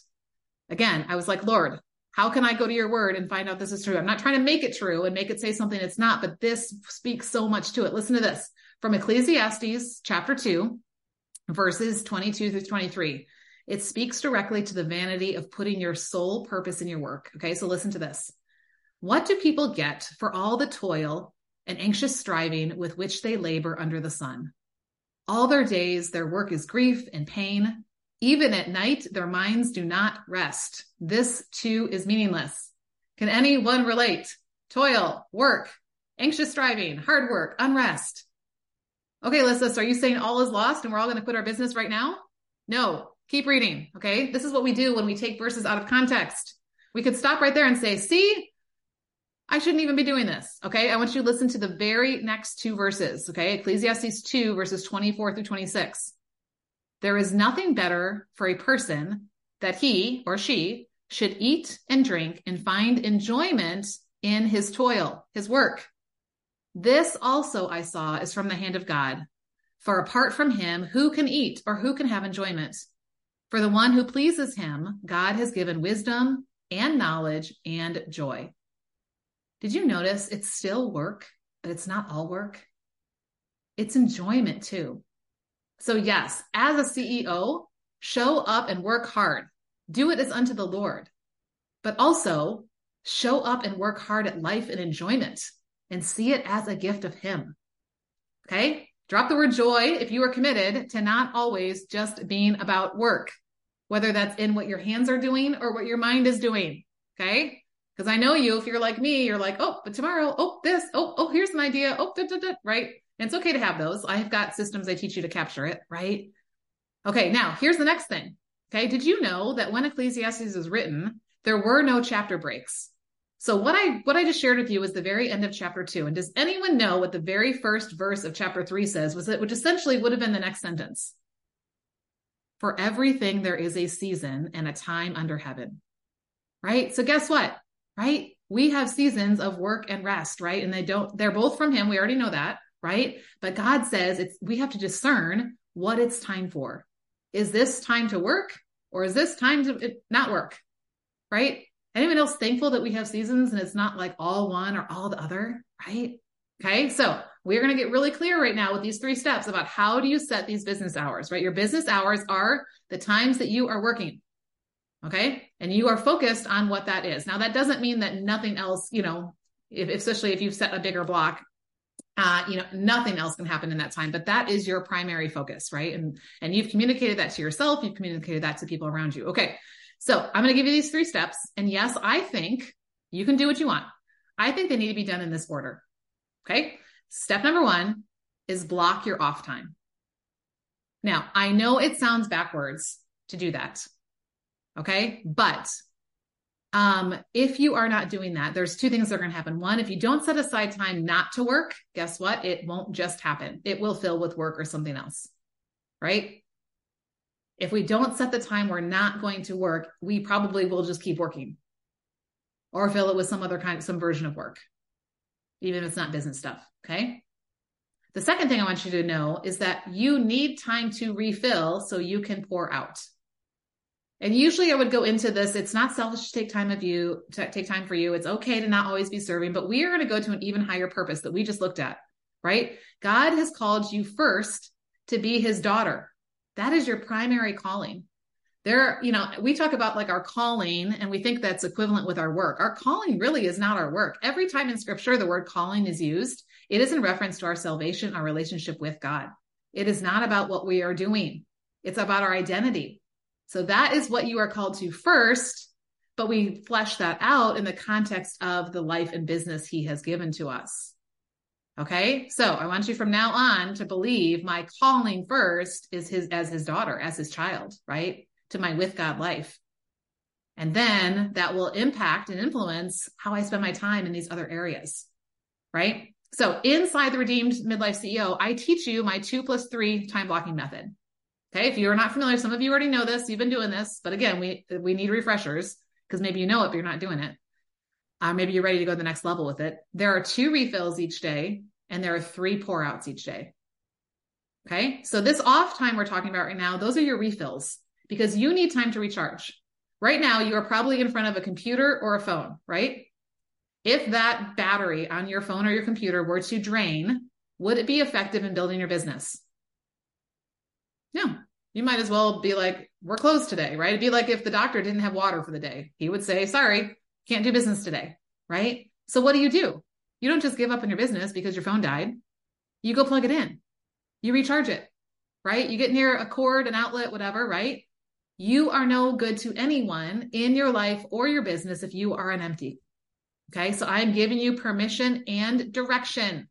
S1: Again, I was like, Lord, how can I go to your word and find out this is true? I'm not trying to make it true and make it say something it's not, but this speaks so much to it. Listen to this from Ecclesiastes chapter 2, verses 22 through 23. It speaks directly to the vanity of putting your sole purpose in your work. Okay, so listen to this. What do people get for all the toil and anxious striving with which they labor under the sun. All their days, their work is grief and pain. Even at night, their minds do not rest. This too is meaningless. Can anyone relate? Toil, work, anxious striving, hard work, unrest. Okay, Lissa, so are you saying all is lost and we're all going to quit our business right now? No, keep reading. Okay. This is what we do when we take verses out of context. We could stop right there and say, see, I shouldn't even be doing this. Okay. I want you to listen to the very next two verses. Okay. Ecclesiastes 2 verses 24 through 26. There is nothing better for a person that he or she should eat and drink and find enjoyment in his toil, his work. This also I saw is from the hand of God. For apart from him, who can eat or who can have enjoyment? For the one who pleases him, God has given wisdom and knowledge and joy. Did you notice it's still work, but it's not all work? It's enjoyment too. So, yes, as a CEO, show up and work hard. Do it as unto the Lord, but also show up and work hard at life and enjoyment and see it as a gift of Him. Okay. Drop the word joy if you are committed to not always just being about work, whether that's in what your hands are doing or what your mind is doing. Okay. Because I know you, if you're like me, you're like, oh, but tomorrow, oh, this, oh, oh, here's an idea, oh, da, da, da, right? And it's okay to have those. I've got systems I teach you to capture it, right? Okay, now here's the next thing. Okay, did you know that when Ecclesiastes was written, there were no chapter breaks? So what I what I just shared with you is the very end of chapter two. And does anyone know what the very first verse of chapter three says? Was it which essentially would have been the next sentence? For everything there is a season and a time under heaven. Right? So guess what? right? We have seasons of work and rest, right? And they don't, they're both from him. We already know that, right? But God says it's, we have to discern what it's time for. Is this time to work or is this time to not work? Right? Anyone else thankful that we have seasons and it's not like all one or all the other, right? Okay. So we're going to get really clear right now with these three steps about how do you set these business hours, right? Your business hours are the times that you are working. Okay. And you are focused on what that is. Now, that doesn't mean that nothing else, you know, if, especially if you've set a bigger block, uh, you know, nothing else can happen in that time, but that is your primary focus, right? And, and you've communicated that to yourself. You've communicated that to people around you. Okay. So I'm going to give you these three steps. And yes, I think you can do what you want. I think they need to be done in this order. Okay. Step number one is block your off time. Now, I know it sounds backwards to do that. Okay. But um, if you are not doing that, there's two things that are going to happen. One, if you don't set aside time not to work, guess what? It won't just happen. It will fill with work or something else. Right. If we don't set the time we're not going to work, we probably will just keep working or fill it with some other kind, some version of work, even if it's not business stuff. Okay. The second thing I want you to know is that you need time to refill so you can pour out. And usually I would go into this. It's not selfish to take time of you, to take time for you. It's okay to not always be serving, but we are going to go to an even higher purpose that we just looked at, right? God has called you first to be his daughter. That is your primary calling. There, you know, we talk about like our calling and we think that's equivalent with our work. Our calling really is not our work. Every time in scripture the word calling is used, it is in reference to our salvation, our relationship with God. It is not about what we are doing. It's about our identity. So that is what you are called to first, but we flesh that out in the context of the life and business he has given to us. Okay. So I want you from now on to believe my calling first is his as his daughter, as his child, right? To my with God life. And then that will impact and influence how I spend my time in these other areas. Right. So inside the Redeemed Midlife CEO, I teach you my two plus three time blocking method. Okay. If you are not familiar, some of you already know this. You've been doing this, but again, we, we need refreshers because maybe you know it, but you're not doing it. Uh, maybe you're ready to go to the next level with it. There are two refills each day and there are three pour outs each day. Okay. So this off time we're talking about right now, those are your refills because you need time to recharge. Right now, you are probably in front of a computer or a phone, right? If that battery on your phone or your computer were to drain, would it be effective in building your business? No. You might as well be like, we're closed today, right? It'd be like if the doctor didn't have water for the day. He would say, sorry, can't do business today, right? So what do you do? You don't just give up on your business because your phone died. You go plug it in. You recharge it, right? You get near a cord, an outlet, whatever, right? You are no good to anyone in your life or your business if you are an empty. Okay. So I'm giving you permission and direction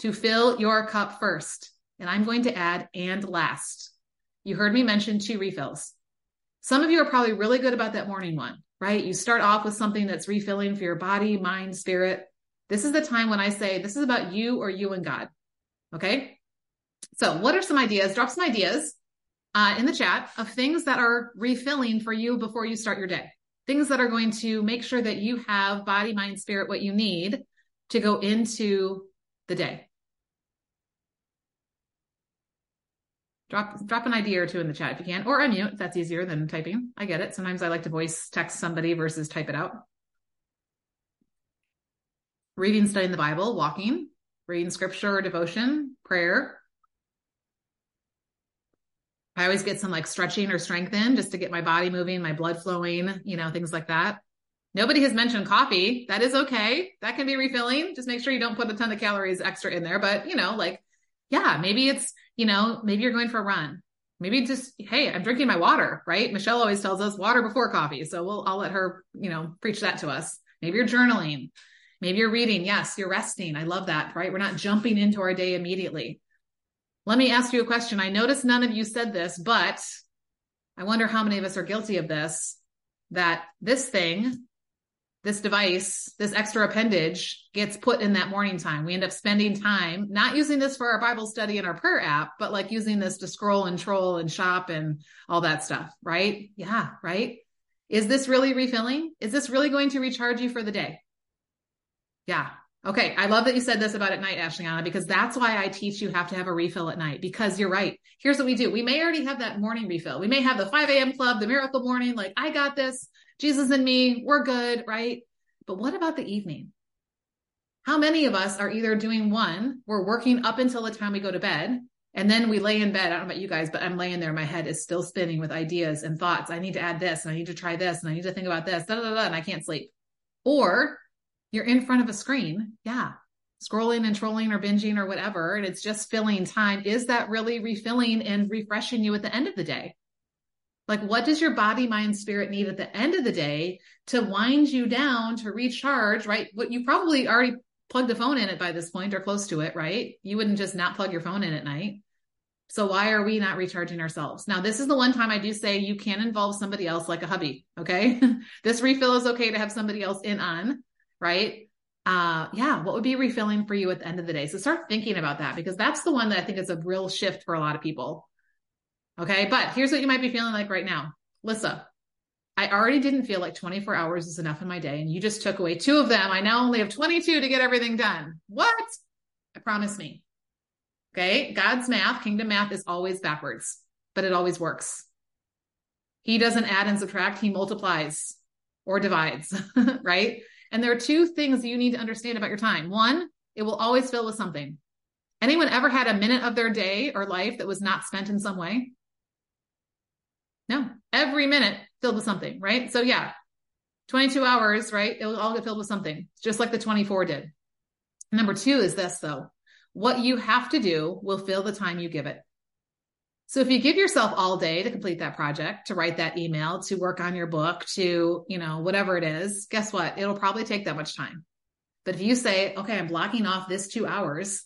S1: to fill your cup first. And I'm going to add and last. You heard me mention two refills. Some of you are probably really good about that morning one, right? You start off with something that's refilling for your body, mind, spirit. This is the time when I say this is about you or you and God. Okay. So what are some ideas? Drop some ideas uh, in the chat of things that are refilling for you before you start your day. Things that are going to make sure that you have body, mind, spirit, what you need to go into the day. Drop drop an idea or two in the chat if you can, or unmute that's easier than typing. I get it. Sometimes I like to voice text somebody versus type it out. Reading, studying the Bible, walking, reading scripture or devotion, prayer, I always get some like stretching or strength in just to get my body moving, my blood flowing, you know, things like that. Nobody has mentioned coffee. That is okay. That can be refilling. Just make sure you don't put a ton of calories extra in there. But, you know, like, yeah, maybe it's, you know, maybe you're going for a run. Maybe just, hey, I'm drinking my water, right? Michelle always tells us water before coffee. So we'll, I'll let her, you know, preach that to us. Maybe you're journaling. Maybe you're reading. Yes, you're resting. I love that, right? We're not jumping into our day immediately. Let me ask you a question. I noticed none of you said this, but I wonder how many of us are guilty of this that this thing, this device, this extra appendage gets put in that morning time. We end up spending time not using this for our Bible study and our prayer app, but like using this to scroll and troll and shop and all that stuff, right? Yeah, right. Is this really refilling? Is this really going to recharge you for the day? Yeah, Okay. I love that you said this about at night, Ashleana, because that's why I teach you have to have a refill at night because you're right. Here's what we do. We may already have that morning refill. We may have the 5 a.m. club, the miracle morning, like I got this, Jesus and me, we're good, right? But what about the evening? How many of us are either doing one, we're working up until the time we go to bed, and then we lay in bed. I don't know about you guys, but I'm laying there. My head is still spinning with ideas and thoughts. I need to add this and I need to try this and I need to think about this, da, da, da, and I can't sleep. Or you're in front of a screen. Yeah. Scrolling and trolling or binging or whatever. And it's just filling time. Is that really refilling and refreshing you at the end of the day? Like, what does your body, mind, spirit need at the end of the day to wind you down to recharge, right? What you probably already plugged the phone in it by this point or close to it, right? You wouldn't just not plug your phone in at night. So why are we not recharging ourselves? Now, this is the one time I do say you can involve somebody else like a hubby. Okay. [LAUGHS] this refill is okay to have somebody else in on right? Uh, yeah, what would be refilling for you at the end of the day? So start thinking about that because that's the one that I think is a real shift for a lot of people. Okay. But here's what you might be feeling like right now. Lissa, I already didn't feel like 24 hours is enough in my day. And you just took away two of them. I now only have 22 to get everything done. What? I promise me. Okay. God's math, kingdom math is always backwards, but it always works. He doesn't add and subtract. He multiplies or divides, [LAUGHS] right? And there are two things you need to understand about your time. One, it will always fill with something. Anyone ever had a minute of their day or life that was not spent in some way? No, every minute filled with something, right? So yeah, 22 hours, right? It will all get filled with something, just like the 24 did. Number two is this though. What you have to do will fill the time you give it. So if you give yourself all day to complete that project, to write that email, to work on your book, to, you know, whatever it is, guess what? It'll probably take that much time. But if you say, okay, I'm blocking off this two hours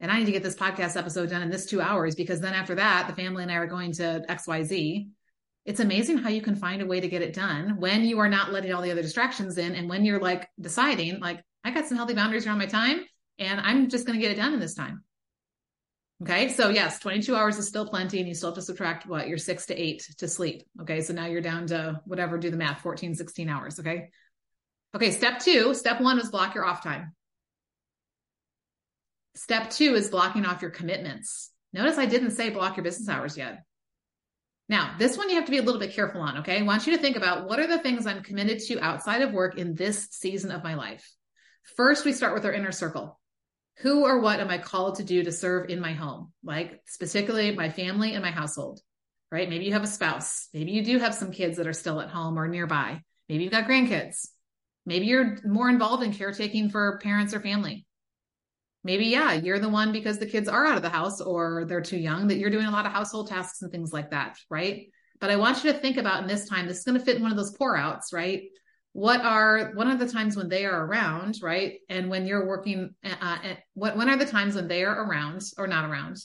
S1: and I need to get this podcast episode done in this two hours because then after that, the family and I are going to XYZ. It's amazing how you can find a way to get it done when you are not letting all the other distractions in and when you're like deciding, like, I got some healthy boundaries around my time and I'm just going to get it done in this time. Okay. So yes, 22 hours is still plenty and you still have to subtract what your six to eight to sleep. Okay. So now you're down to whatever, do the math, 14, 16 hours. Okay. Okay. Step two, step one is block your off time. Step two is blocking off your commitments. Notice I didn't say block your business hours yet. Now, this one you have to be a little bit careful on. Okay. I want you to think about what are the things I'm committed to outside of work in this season of my life. First, we start with our inner circle who or what am I called to do to serve in my home? Like specifically my family and my household, right? Maybe you have a spouse. Maybe you do have some kids that are still at home or nearby. Maybe you've got grandkids. Maybe you're more involved in caretaking for parents or family. Maybe, yeah, you're the one because the kids are out of the house or they're too young that you're doing a lot of household tasks and things like that, right? But I want you to think about in this time, this is going to fit in one of those pour outs, right? What are one of the times when they are around right? And when you're working uh, uh, what when are the times when they are around or not around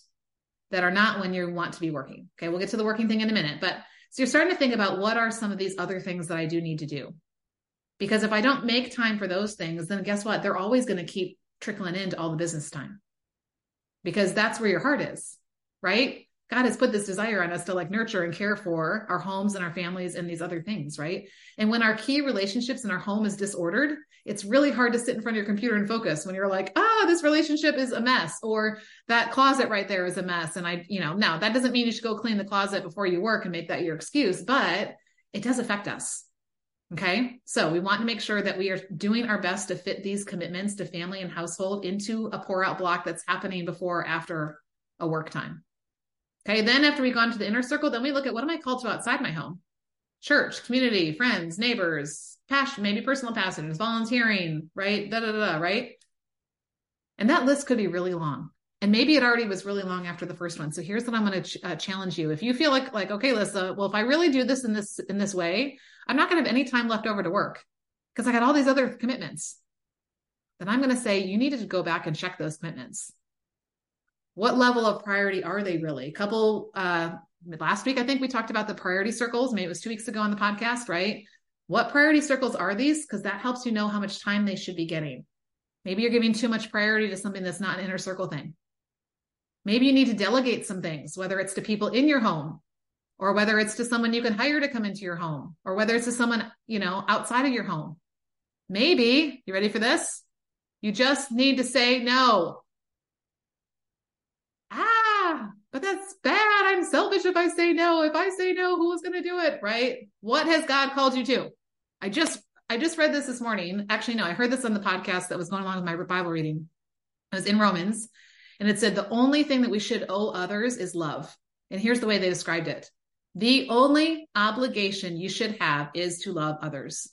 S1: that are not when you want to be working? Okay we'll get to the working thing in a minute but so you're starting to think about what are some of these other things that i do need to do? Because if i don't make time for those things then guess what? They're always going to keep trickling into all the business time. Because that's where your heart is right God has put this desire on us to like nurture and care for our homes and our families and these other things, right? And when our key relationships in our home is disordered, it's really hard to sit in front of your computer and focus when you're like, ah, oh, this relationship is a mess, or that closet right there is a mess. And I, you know, now that doesn't mean you should go clean the closet before you work and make that your excuse, but it does affect us. Okay. So we want to make sure that we are doing our best to fit these commitments to family and household into a pour out block that's happening before or after a work time. Okay. Then after we've gone to the inner circle, then we look at what am I called to outside my home? Church, community, friends, neighbors, passion, maybe personal passions, volunteering, right? Da, da, da, right? And that list could be really long. And maybe it already was really long after the first one. So here's what I'm going to ch- uh, challenge you. If you feel like, like, okay, Lissa, well, if I really do this in this, in this way, I'm not going to have any time left over to work because I got all these other commitments. Then I'm going to say you needed to go back and check those commitments what level of priority are they really? A couple uh, last week, I think we talked about the priority circles. Maybe it was two weeks ago on the podcast, right? What priority circles are these? Because that helps you know how much time they should be getting. Maybe you're giving too much priority to something that's not an inner circle thing. Maybe you need to delegate some things, whether it's to people in your home or whether it's to someone you can hire to come into your home or whether it's to someone, you know, outside of your home. Maybe, you ready for this? You just need to say no ah, but that's bad. I'm selfish if I say no. If I say no, who's going to do it? Right? What has God called you to? I just, I just read this this morning. Actually, no, I heard this on the podcast that was going along with my Bible reading. It was in Romans and it said the only thing that we should owe others is love. And here's the way they described it. The only obligation you should have is to love others.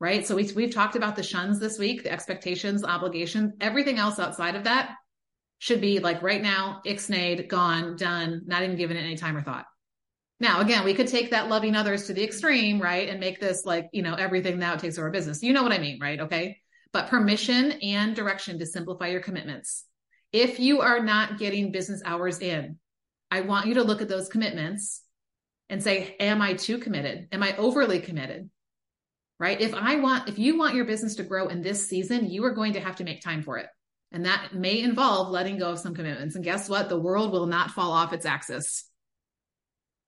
S1: Right. So we, we've talked about the shuns this week, the expectations, obligations, everything else outside of that should be like right now, ixnayed, gone, done, not even given it any time or thought. Now, again, we could take that loving others to the extreme, right? And make this like, you know, everything now takes over business. You know what I mean, right? Okay. But permission and direction to simplify your commitments. If you are not getting business hours in, I want you to look at those commitments and say, am I too committed? Am I overly committed? Right? If I want, if you want your business to grow in this season, you are going to have to make time for it. And that may involve letting go of some commitments. And guess what? The world will not fall off its axis.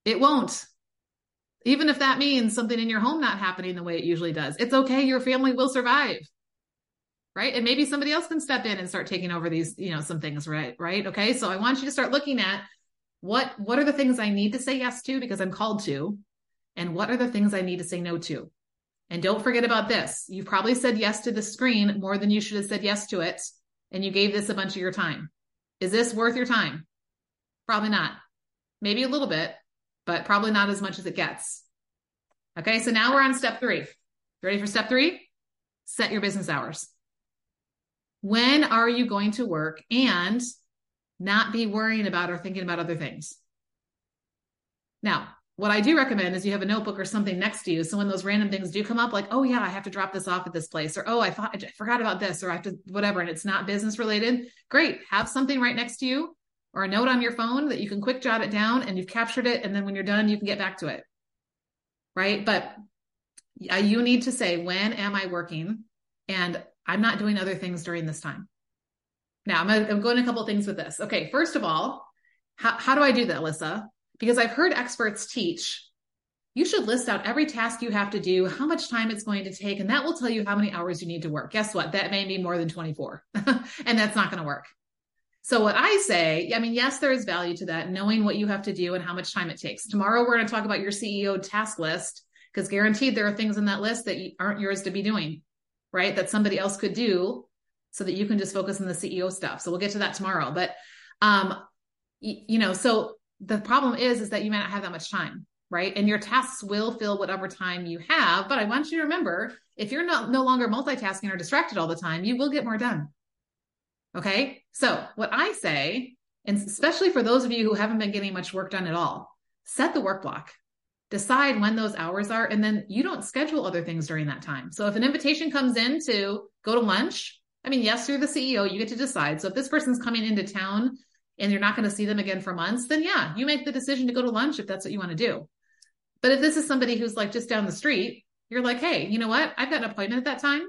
S1: It won't. Even if that means something in your home not happening the way it usually does, it's okay. Your family will survive. Right. And maybe somebody else can step in and start taking over these, you know, some things. Right. Right. Okay. So I want you to start looking at what, what are the things I need to say yes to because I'm called to? And what are the things I need to say no to? And don't forget about this. You've probably said yes to the screen more than you should have said yes to it and you gave this a bunch of your time. Is this worth your time? Probably not. Maybe a little bit, but probably not as much as it gets. Okay. So now we're on step three. Ready for step three? Set your business hours. When are you going to work and not be worrying about or thinking about other things? Now, what I do recommend is you have a notebook or something next to you. So when those random things do come up, like, oh yeah, I have to drop this off at this place, or oh, I thought I forgot about this, or I have to whatever, and it's not business related, great. Have something right next to you or a note on your phone that you can quick jot it down and you've captured it. And then when you're done, you can get back to it. Right. But you need to say, when am I working? And I'm not doing other things during this time. Now, I'm, going a couple things with this. Okay. First of all, how, how do I do that, Alyssa? Because I've heard experts teach you should list out every task you have to do, how much time it's going to take, and that will tell you how many hours you need to work. Guess what? That may be more than 24, [LAUGHS] and that's not going to work. So, what I say, I mean, yes, there is value to that, knowing what you have to do and how much time it takes. Tomorrow, we're going to talk about your CEO task list because guaranteed there are things in that list that aren't yours to be doing, right? That somebody else could do so that you can just focus on the CEO stuff. So, we'll get to that tomorrow. But, um, you know, so the problem is, is that you may not have that much time right? And your tasks will fill whatever time you have. But I want you to remember if you're not no longer multitasking or distracted all the time, you will get more done. Okay. So what I say, and especially for those of you who haven't been getting much work done at all, set the work block. Decide when those hours are, and then you don't schedule other things during that time. So if an invitation comes in to go to lunch, I mean, yes, you're the CEO, you get to decide. So if this person's coming into town and you're not going to see them again for months, then yeah, you make the decision to go to lunch if that's what you want to do. But if this is somebody who's like just down the street, you're like, hey, you know what? I've got an appointment at that time.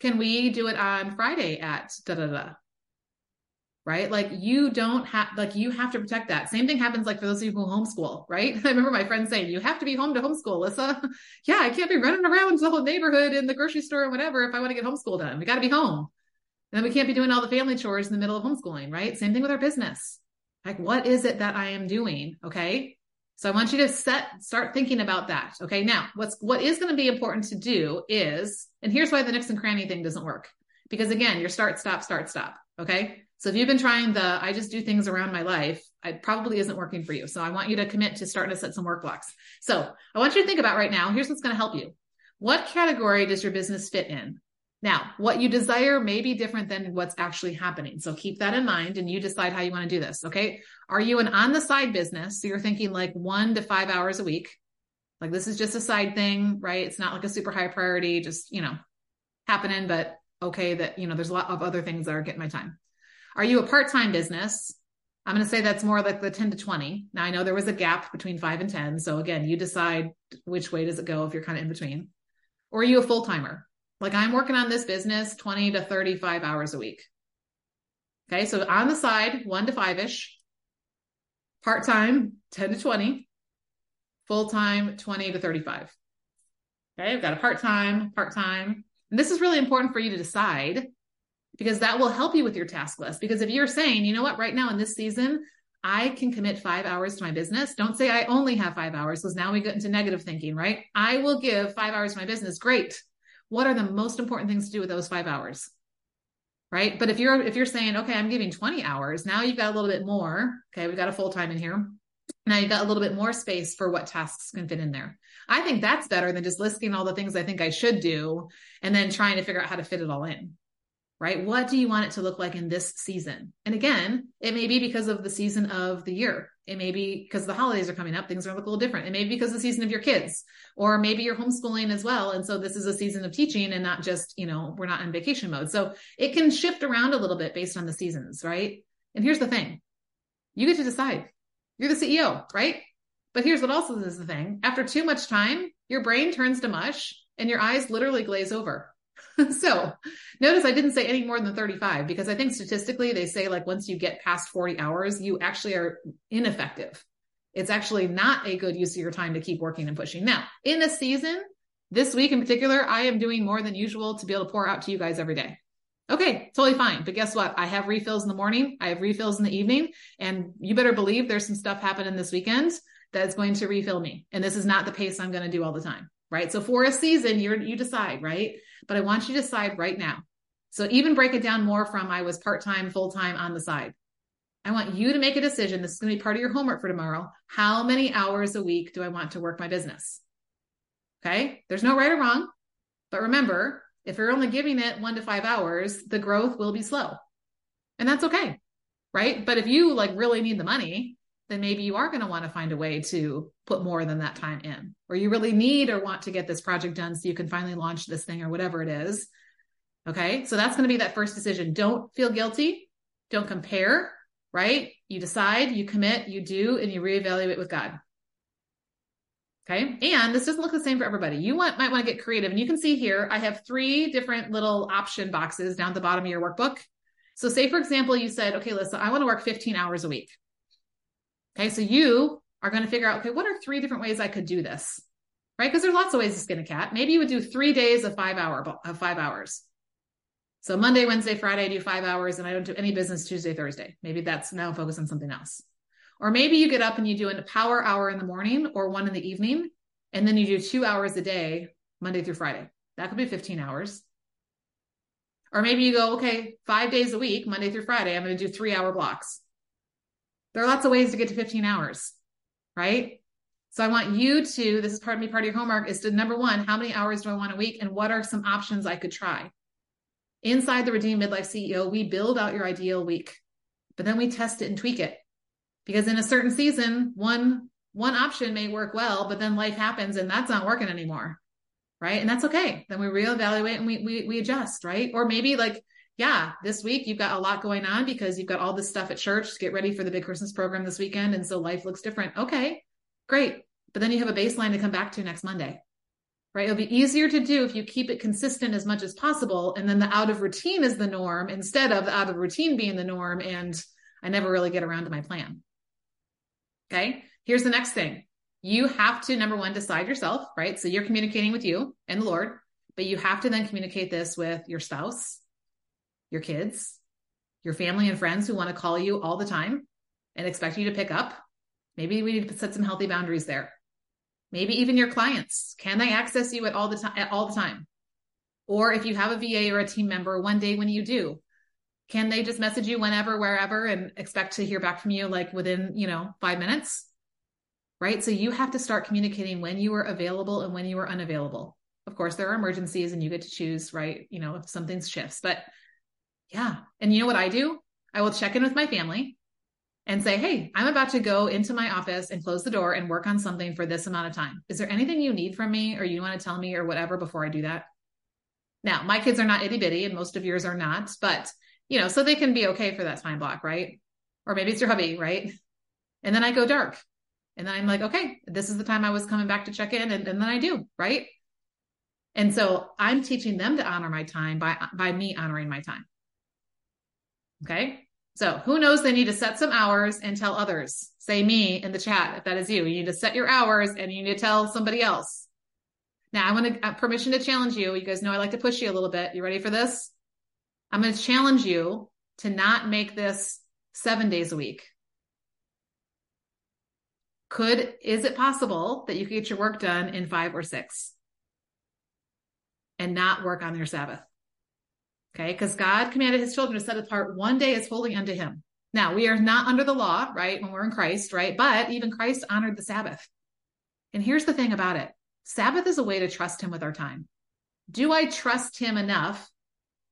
S1: Can we do it on Friday at da da da? Right? Like you don't have like you have to protect that. Same thing happens like for those of you who homeschool, right? [LAUGHS] I remember my friend saying, You have to be home to homeschool, Alyssa. [LAUGHS] yeah, I can't be running around the whole neighborhood in the grocery store or whatever if I want to get homeschool done. We gotta be home. Then we can't be doing all the family chores in the middle of homeschooling, right? Same thing with our business. Like, what is it that I am doing? Okay. So I want you to set, start thinking about that. Okay. Now what's, what is going to be important to do is, and here's why the Nooks and Cranny thing doesn't work. Because again, your start, stop, start, stop. Okay. So if you've been trying the, I just do things around my life, it probably isn't working for you. So I want you to commit to starting to set some work blocks. So I want you to think about right now, here's what's going to help you. What category does your business fit in? Now, what you desire may be different than what's actually happening. So keep that in mind and you decide how you want to do this. Okay. Are you an on the side business? So you're thinking like one to five hours a week. Like this is just a side thing, right? It's not like a super high priority, just, you know, happening, but okay that, you know, there's a lot of other things that are getting my time. Are you a part time business? I'm going to say that's more like the 10 to 20. Now I know there was a gap between five and 10. So again, you decide which way does it go if you're kind of in between. Or are you a full timer? Like I'm working on this business 20 to 35 hours a week. Okay. So on the side, one to five ish, part time, 10 to 20, full time, 20 to 35. Okay. I've got a part time, part time. And this is really important for you to decide because that will help you with your task list. Because if you're saying, you know what, right now in this season, I can commit five hours to my business. Don't say I only have five hours because now we get into negative thinking, right? I will give five hours to my business. Great what are the most important things to do with those five hours? Right? But if you're if you're saying okay i'm giving 20 hours now you've got a little bit more okay we've got a full time in here. Now you've got a little bit more space for what tasks can fit in there. I think that's better than just listing all the things i think i should do and then trying to figure out how to fit it all in right? What do you want it to look like in this season? And again, it may be because of the season of the year. It may be because the holidays are coming up, things are look a little different. It may be because of the season of your kids, or maybe you're homeschooling as well. And so this is a season of teaching and not just, you know, we're not in vacation mode. So it can shift around a little bit based on the seasons, right? And here's the thing you get to decide. You're the CEO, right? But here's what also is the thing after too much time, your brain turns to mush and your eyes literally glaze over [LAUGHS] so notice I didn't say any more than 35 because I think statistically they say like once you get past 40 hours, you actually are ineffective. It's actually not a good use of your time to keep working and pushing. Now, in a season, this week in particular, I am doing more than usual to be able to pour out to you guys every day. Okay, totally fine. But guess what? I have refills in the morning, I have refills in the evening, and you better believe there's some stuff happening this weekend that's going to refill me. And this is not the pace I'm going to do all the time right? So for a season, you you decide, right? But I want you to decide right now. So even break it down more from I was part time, full time on the side. I want you to make a decision. This is going to be part of your homework for tomorrow. How many hours a week do I want to work my business? Okay. There's no right or wrong. But remember, if you're only giving it one to five hours, the growth will be slow. And that's okay. Right. But if you like really need the money then maybe you are going to want to find a way to put more than that time in, or you really need or want to get this project done so you can finally launch this thing or whatever it is. Okay. So that's going to be that first decision. Don't feel guilty. Don't compare, right? You decide, you commit, you do, and you reevaluate with God. Okay. And this doesn't look the same for everybody. You want, might want to get creative. And you can see here, I have three different little option boxes down at the bottom of your workbook. So say, for example, you said, okay, Lissa, I want to work 15 hours a week. Okay. So you are going to figure out, okay, what are three different ways I could do this? Right. Because there's lots of ways to skin a cat. Maybe you would do three days of five hour of five hours. So Monday, Wednesday, Friday, I do five hours and I don't do any business Tuesday, Thursday. Maybe that's now focus on something else. Or maybe you get up and you do a power hour in the morning or one in the evening, and then you do two hours a day, Monday through Friday. That could be 15 hours. Or maybe you go, okay, five days a week, Monday through Friday, I'm going to do three hour blocks. There are lots of ways to get to 15 hours, right? So I want you to, this is part of me, part of your homework is to number one, how many hours do I want a week? And what are some options I could try? Inside the Redeemed Midlife CEO, we build out your ideal week, but then we test it and tweak it because in a certain season, one one option may work well, but then life happens and that's not working anymore. Right. And that's okay. Then we reevaluate and we, we, we adjust. Right. Or maybe like, yeah, this week you've got a lot going on because you've got all this stuff at church get ready for the big Christmas program this weekend. And so life looks different. Okay, great. But then you have a baseline to come back to next Monday. Right. It'll be easier to do if you keep it consistent as much as possible. And then the out of routine is the norm instead of the out of routine being the norm. And I never really get around to my plan. Okay. Here's the next thing. You have to, number one, decide yourself, right? So you're communicating with you and the Lord, but you have to then communicate this with your spouse, your kids, your family and friends who want to call you all the time and expect you to pick up. Maybe we need to set some healthy boundaries there. Maybe even your clients. Can they access you at all the time at all the time? Or if you have a VA or a team member, one day when you do, can they just message you whenever, wherever, and expect to hear back from you like within, you know, five minutes? Right. So you have to start communicating when you are available and when you are unavailable. Of course, there are emergencies and you get to choose, right? You know, if something shifts, but yeah. And you know what I do? I will check in with my family and say, Hey, I'm about to go into my office and close the door and work on something for this amount of time. Is there anything you need from me or you want to tell me or whatever before I do that? Now, my kids are not itty bitty and most of yours are not, but you know, so they can be okay for that time block, right? Or maybe it's your hubby, right? And then I go dark. And then I'm like, okay, this is the time I was coming back to check in. And, and then I do, right? And so I'm teaching them to honor my time by, by me honoring my time. Okay. So who knows they need to set some hours and tell others. Say me in the chat if that is you. You need to set your hours and you need to tell somebody else. Now I want to uh, permission to challenge you. You guys know I like to push you a little bit. You ready for this? I'm going to challenge you to not make this seven days a week. Could, is it possible that you could get your work done in five or six and not work on your Sabbath? Okay. Because God commanded his children to set apart one day as holy unto him. Now we are not under the law, right? When we're in Christ, right? But even Christ honored the Sabbath. And here's the thing about it. Sabbath is a way to trust him with our time. Do I trust him enough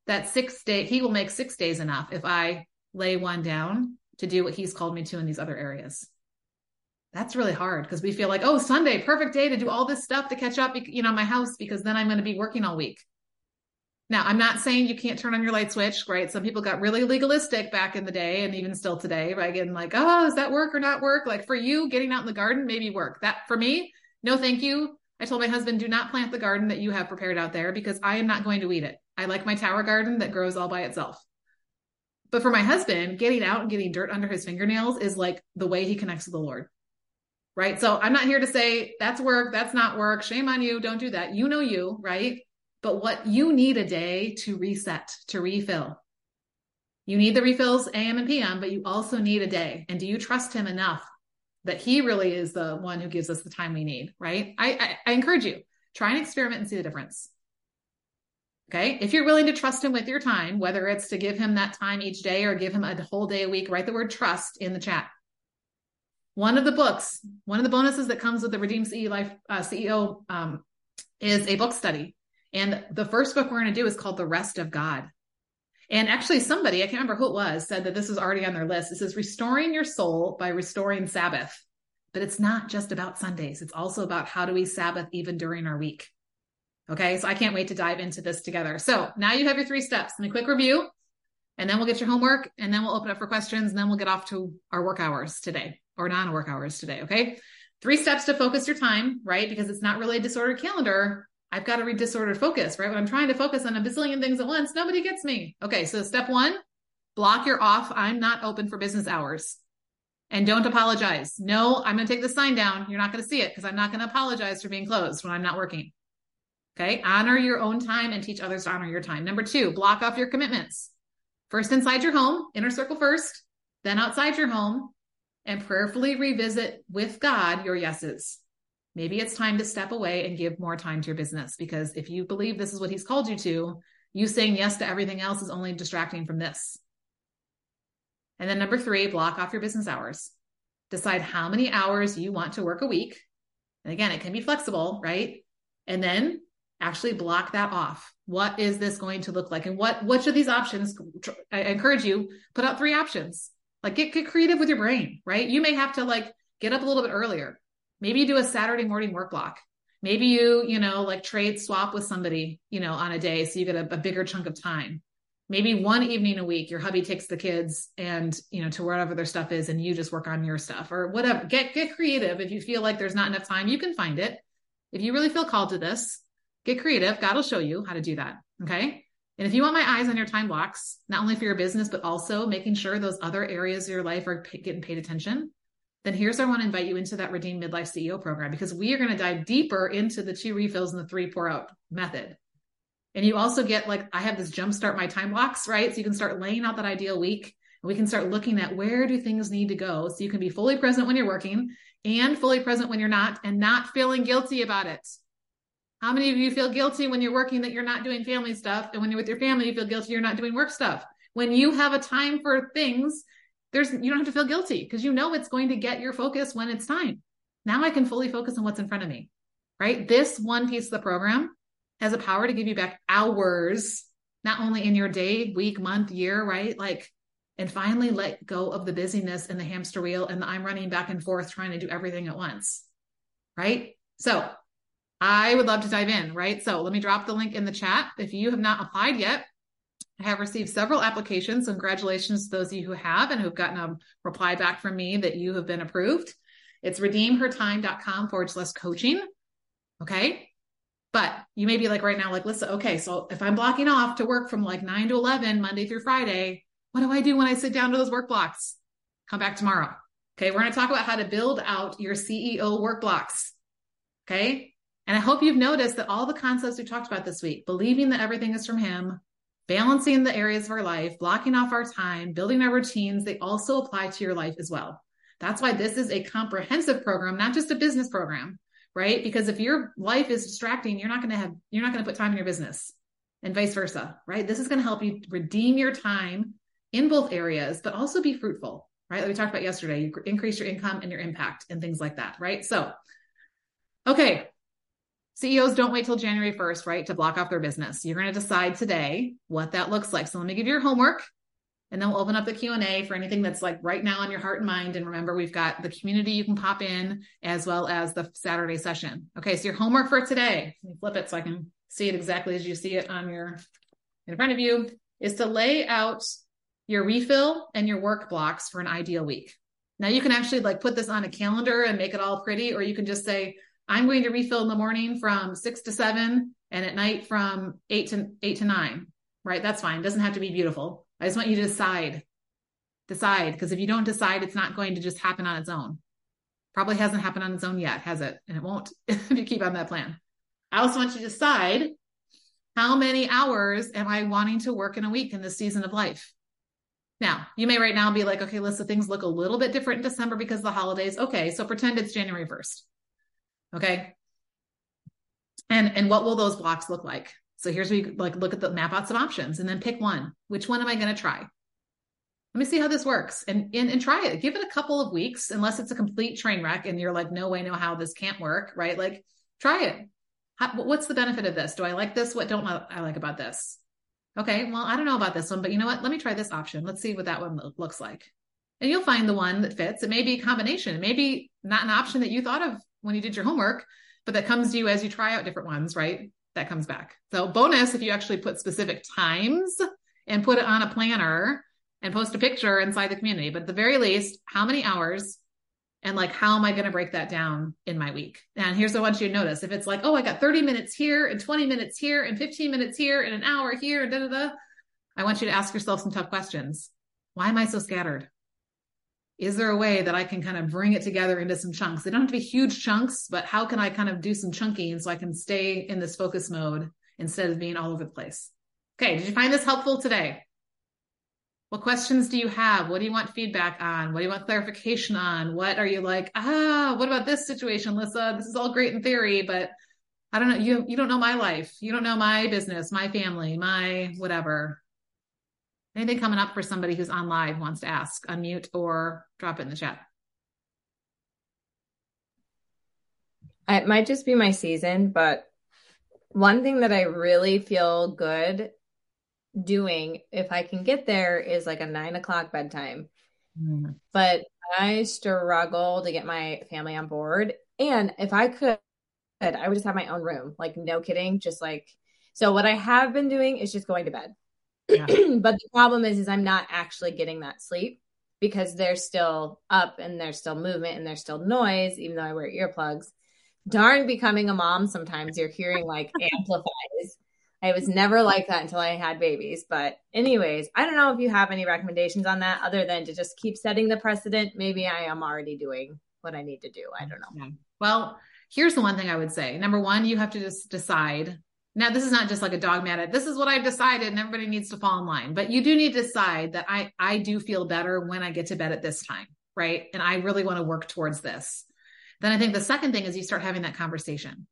S1: that six day he will make six days enough if I lay one down to do what he's called me to in these other areas. That's really hard because we feel like, oh, Sunday, perfect day to do all this stuff to catch up, you know, my house because then I'm going to be working all week. Now, I'm not saying you can't turn on your light switch, right? Some people got really legalistic back in the day and even still today, right? Getting like, oh, is that work or not work? Like for you, getting out in the garden, maybe work. That for me, no, thank you. I told my husband, do not plant the garden that you have prepared out there because I am not going to weed it. I like my tower garden that grows all by itself. But for my husband, getting out and getting dirt under his fingernails is like the way he connects with the Lord. Right. So I'm not here to say that's work, that's not work. Shame on you. Don't do that. You know you, right? But what you need a day to reset, to refill. You need the refills AM and PM, but you also need a day. And do you trust him enough that he really is the one who gives us the time we need? Right. I, I, I encourage you, try and experiment and see the difference. Okay. If you're willing to trust him with your time, whether it's to give him that time each day or give him a whole day a week, write the word trust in the chat. One of the books, one of the bonuses that comes with the Redeemed CEO Life uh, CEO um, is a book study. And the first book we're going to do is called The Rest of God. And actually, somebody, I can't remember who it was, said that this was already on their list. It says restoring your soul by restoring Sabbath. But it's not just about Sundays, it's also about how do we Sabbath even during our week. Okay, so I can't wait to dive into this together. So now you have your three steps and a quick review, and then we'll get your homework, and then we'll open up for questions, and then we'll get off to our work hours today or non work hours today. Okay, three steps to focus your time, right? Because it's not really a disordered calendar. I've got to read disordered focus, right? When I'm trying to focus on a bazillion things at once, nobody gets me. Okay, so step one, block your off. I'm not open for business hours. And don't apologize. No, I'm going to take the sign down. You're not going to see it because I'm not going to apologize for being closed when I'm not working. Okay. Honor your own time and teach others to honor your time. Number two, block off your commitments. First inside your home, inner circle first, then outside your home, and prayerfully revisit with God your yeses. Maybe it's time to step away and give more time to your business because if you believe this is what he's called you to, you saying yes to everything else is only distracting from this. And then number three, block off your business hours. Decide how many hours you want to work a week. And again, it can be flexible, right? And then actually block that off. What is this going to look like? And what, which of these options, I encourage you, put out three options. Like get, get creative with your brain, right? You may have to like get up a little bit earlier. Maybe you do a Saturday morning work block. Maybe you, you know, like trade swap with somebody, you know, on a day so you get a, a bigger chunk of time. Maybe one evening a week your hubby takes the kids and you know to wherever their stuff is and you just work on your stuff or whatever. Get get creative. If you feel like there's not enough time you can find it. If you really feel called to this get creative. God will show you how to do that. Okay? And if you want my eyes on your time blocks not only for your business but also making sure those other areas of your life are p- getting paid attention then here's i want to invite you into that redeem midlife ceo program because we are going to dive deeper into the two refills and the three pour out method and you also get like, I have this jumpstart my time blocks, right? So you can start laying out that ideal week and we can start looking at where do things need to go so you can be fully present when you're working and fully present when you're not and not feeling guilty about it. How many of you feel guilty when you're working that you're not doing family stuff? And when you're with your family, you feel guilty you're not doing work stuff. When you have a time for things, there's you don't have to feel guilty because you know it's going to get your focus when it's time. Now I can fully focus on what's in front of me. Right? This one piece of the program has a power to give you back hours, not only in your day, week, month, year, right? Like, and finally let go of the busyness and the hamster wheel and the I'm running back and forth trying to do everything at once. Right. So I would love to dive in. Right. So let me drop the link in the chat. If you have not applied yet, have received several applications. Congratulations to those of you who have and who've gotten a reply back from me that you have been approved. It's redeemhertime.com forward slash coaching. Okay. But you may be like right now, like, listen, okay, so if I'm blocking off to work from like nine to 11, Monday through Friday, what do I do when I sit down to those work blocks? Come back tomorrow. Okay. We're going to talk about how to build out your CEO work blocks. Okay. And I hope you've noticed that all the concepts we talked about this week, believing that everything is from Him, balancing the areas of our life, blocking off our time, building our routines, they also apply to your life as well. That's why this is a comprehensive program, not just a business program right? Because if your life is distracting, you're not going to have, you're not going to put time in your business and vice versa, right? This is going to help you redeem your time in both areas, but also be fruitful, right? Like we talked about yesterday, you increase your income and your impact and things like that, right? So, okay. CEOs don't wait till January 1st, right? To block off their business. You're going to decide today what that looks like. So let me give you your homework and then we'll open up the q&a for anything that's like right now on your heart and mind and remember we've got the community you can pop in as well as the saturday session okay so your homework for today let me flip it so i can see it exactly as you see it on your in front of you is to lay out your refill and your work blocks for an ideal week now you can actually like put this on a calendar and make it all pretty or you can just say i'm going to refill in the morning from six to seven and at night from eight to eight to nine right that's fine it doesn't have to be beautiful I just want you to decide. Decide. Because if you don't decide, it's not going to just happen on its own. Probably hasn't happened on its own yet, has it? And it won't [LAUGHS] if you keep on that plan. I also want you to decide how many hours am I wanting to work in a week in this season of life? Now, you may right now be like, okay, Lissa, things look a little bit different in December because of the holidays. Okay, so pretend it's January 1st. Okay. And and what will those blocks look like? So here's where you like look at the map out some options and then pick one. Which one am I going to try? Let me see how this works and, and and try it. Give it a couple of weeks, unless it's a complete train wreck and you're like, no way, no how, this can't work, right? Like, try it. How, what's the benefit of this? Do I like this? What don't I like about this? Okay, well, I don't know about this one, but you know what? Let me try this option. Let's see what that one looks like. And you'll find the one that fits. It may be a combination. It may be not an option that you thought of when you did your homework, but that comes to you as you try out different ones, right? That comes back. So bonus if you actually put specific times and put it on a planner and post a picture inside the community. But at the very least, how many hours and like how am i going to break that down in my week and here's what i want you to notice if it's like oh i got 30 minutes here and 20 minutes here and 15 minutes here and an hour here da da da i want you to ask yourself some tough questions why am i so scattered is there a way that i can kind of bring it together into some chunks they don't have to be huge chunks but how can i kind of do some chunking so i can stay in this focus mode instead of being all over the place okay did you find this helpful today what questions do you have? What do you want feedback on? What do you want clarification on? What are you like, ah, what about this situation, Lissa? This is all great in theory, but I don't know. You, you don't know my life. You don't know my business, my family, my whatever. Anything coming up for somebody who's on live wants to ask, unmute or drop it in the chat.
S2: It might just be my season, but one thing that I really feel good doing if I can get there is like a nine o'clock bedtime. Mm. But I struggle to get my family on board. And if I could, I would just have my own room. Like, no kidding. Just like, so what I have been doing is just going to bed. Yeah. [CLEARS THROAT] but the problem is, is I'm not actually getting that sleep because they're still up and there's still movement and there's still noise, even though I wear earplugs. Darn becoming a mom, sometimes you're hearing like [LAUGHS] amplifies I was never like that until I had babies. But, anyways, I don't know if you have any recommendations on that other than to just keep setting the precedent. Maybe I am already doing what I need to do. I don't know. Yeah.
S1: Well, here's the one thing I would say. Number one, you have to just decide. Now, this is not just like a dogmatic, this is what I've decided and everybody needs to fall in line, but you do need to decide that I, I do feel better when I get to bed at this time, right? And I really want to work towards this. Then I think the second thing is you start having that conversation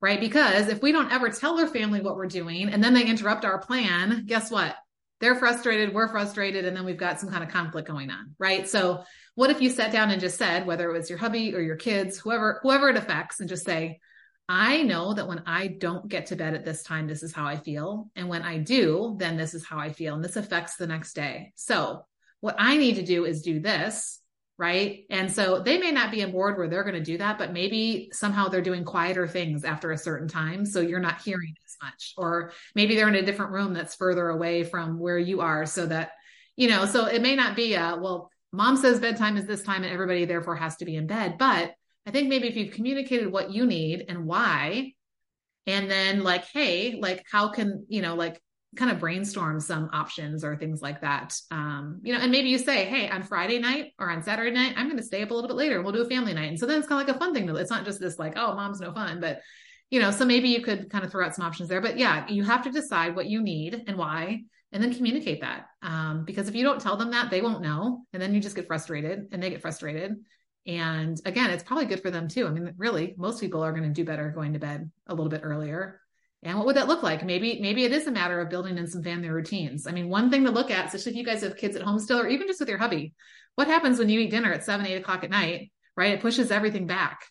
S1: right? Because if we don't ever tell our family what we're doing and then they interrupt our plan, guess what? They're frustrated, we're frustrated, and then we've got some kind of conflict going on, right? So what if you sat down and just said, whether it was your hubby or your kids, whoever, whoever it affects, and just say, I know that when I don't get to bed at this time, this is how I feel. And when I do, then this is how I feel. And this affects the next day. So what I need to do is do this right? And so they may not be on board where they're going to do that, but maybe somehow they're doing quieter things after a certain time. So you're not hearing as much. Or maybe they're in a different room that's further away from where you are so that, you know, so it may not be a, well, mom says bedtime is this time and everybody therefore has to be in bed. But I think maybe if you've communicated what you need and why, and then like, hey, like, how can, you know, like, kind of brainstorm some options or things like that. Um, you know, and maybe you say, Hey, on Friday night or on Saturday night, I'm going to stay up a little bit later and we'll do a family night. And so then it's kind of like a fun thing. It's not just this like, Oh, mom's no fun, but you know, so maybe you could kind of throw out some options there, but yeah, you have to decide what you need and why, and then communicate that. Um, because if you don't tell them that, they won't know. And then you just get frustrated and they get frustrated. And again, it's probably good for them too. I mean, really, most people are going to do better going to bed a little bit earlier and what would that look like? Maybe, maybe it is a matter of building in some family routines. I mean, one thing to look at, especially if you guys have kids at home still, or even just with your hubby, what happens when you eat dinner at seven, eight o'clock at night, right? It pushes everything back.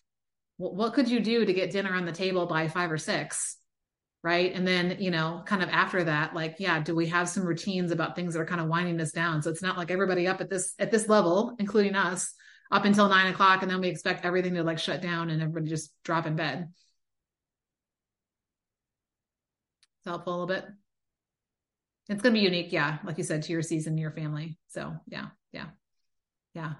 S1: What, what could you do to get dinner on the table by five or six? Right. And then, you know, kind of after that, like, yeah, do we have some routines about things that are kind of winding us down? So it's not like everybody up at this, at this level, including us, up until nine o'clock. And then we expect everything to like shut down and everybody just drop in bed. helpful a little bit. It's going to be unique, yeah, like you said, to your season, your family. So, yeah, yeah, yeah.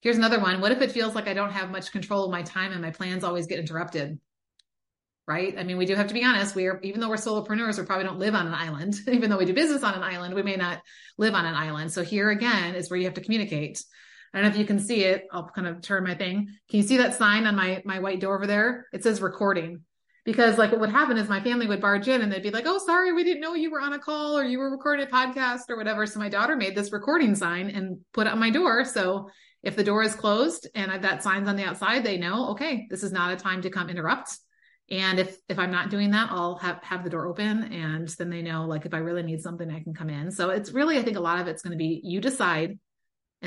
S1: Here's another one. What if it feels like I don't have much control of my time and my plans always get interrupted? Right? I mean, we do have to be honest. We are, even though we're solopreneurs, we probably don't live on an island. [LAUGHS] even though we do business on an island, we may not live on an island. So here again is where you have to communicate. I don't know if you can see it. I'll kind of turn my thing. Can you see that sign on my my white door over there? It says recording because like what would happen is my family would barge in and they'd be like, "Oh, sorry, we didn't know you were on a call or you were recording a podcast or whatever." So my daughter made this recording sign and put it on my door. So if the door is closed and I've got signs on the outside, they know, okay, this is not a time to come interrupt. And if if I'm not doing that, I'll have have the door open and then they know like if I really need something, I can come in. So it's really I think a lot of it's going to be you decide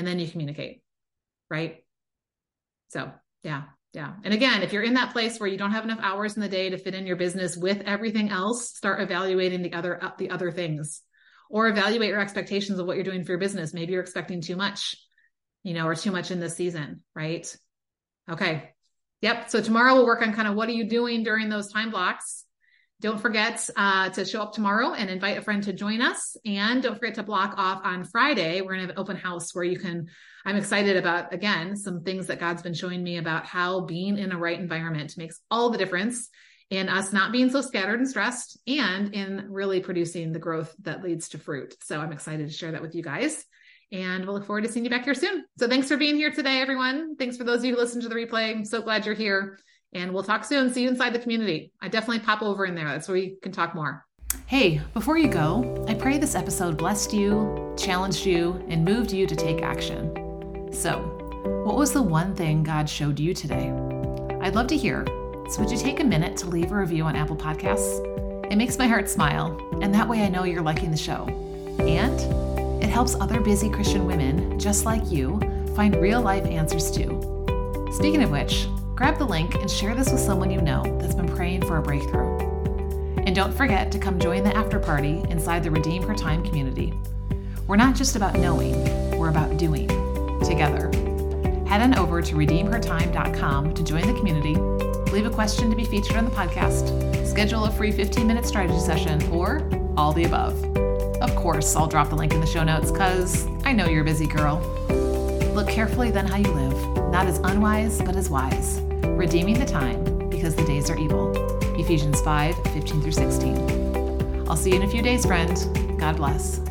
S1: and then you communicate. Right? So, yeah. Yeah. And again, if you're in that place where you don't have enough hours in the day to fit in your business with everything else, start evaluating the other the other things or evaluate your expectations of what you're doing for your business. Maybe you're expecting too much, you know, or too much in this season, right? Okay. Yep. So tomorrow we'll work on kind of what are you doing during those time blocks don't forget uh, to show up tomorrow and invite a friend to join us. And don't forget to block off on Friday. We're going to have an open house where you can. I'm excited about, again, some things that God's been showing me about how being in a right environment makes all the difference in us not being so scattered and stressed and in really producing the growth that leads to fruit. So I'm excited to share that with you guys. And we'll look forward to seeing you back here soon. So thanks for being here today, everyone. Thanks for those of you who listen to the replay. I'm so glad you're here. And we'll talk soon. See you inside the community. I definitely pop over in there. That's where we can talk more. Hey, before you go, I pray this episode blessed you, challenged you, and moved you to take action. So, what was the one thing God showed you today? I'd love to hear. So, would you take a minute to leave a review on Apple Podcasts? It makes my heart smile, and that way I know you're liking the show. And it helps other busy Christian women just like you find real life answers too. Speaking of which, grab the link and share this with someone you know that's been praying for a breakthrough. And don't forget to come join the after party inside the Redeem Her Time community. We're not just about knowing, we're about doing together. Head on over to redeemhertime.com to join the community, leave a question to be featured on the podcast, schedule a free 15 minute strategy session, or all the above. Of course, I'll drop the link in the show notes because I know you're a busy girl. Look carefully then how you live, not as unwise, but as wise redeeming the time because the days are evil. Ephesians 5 15 through 16. I'll see you in a few days, friend. God bless.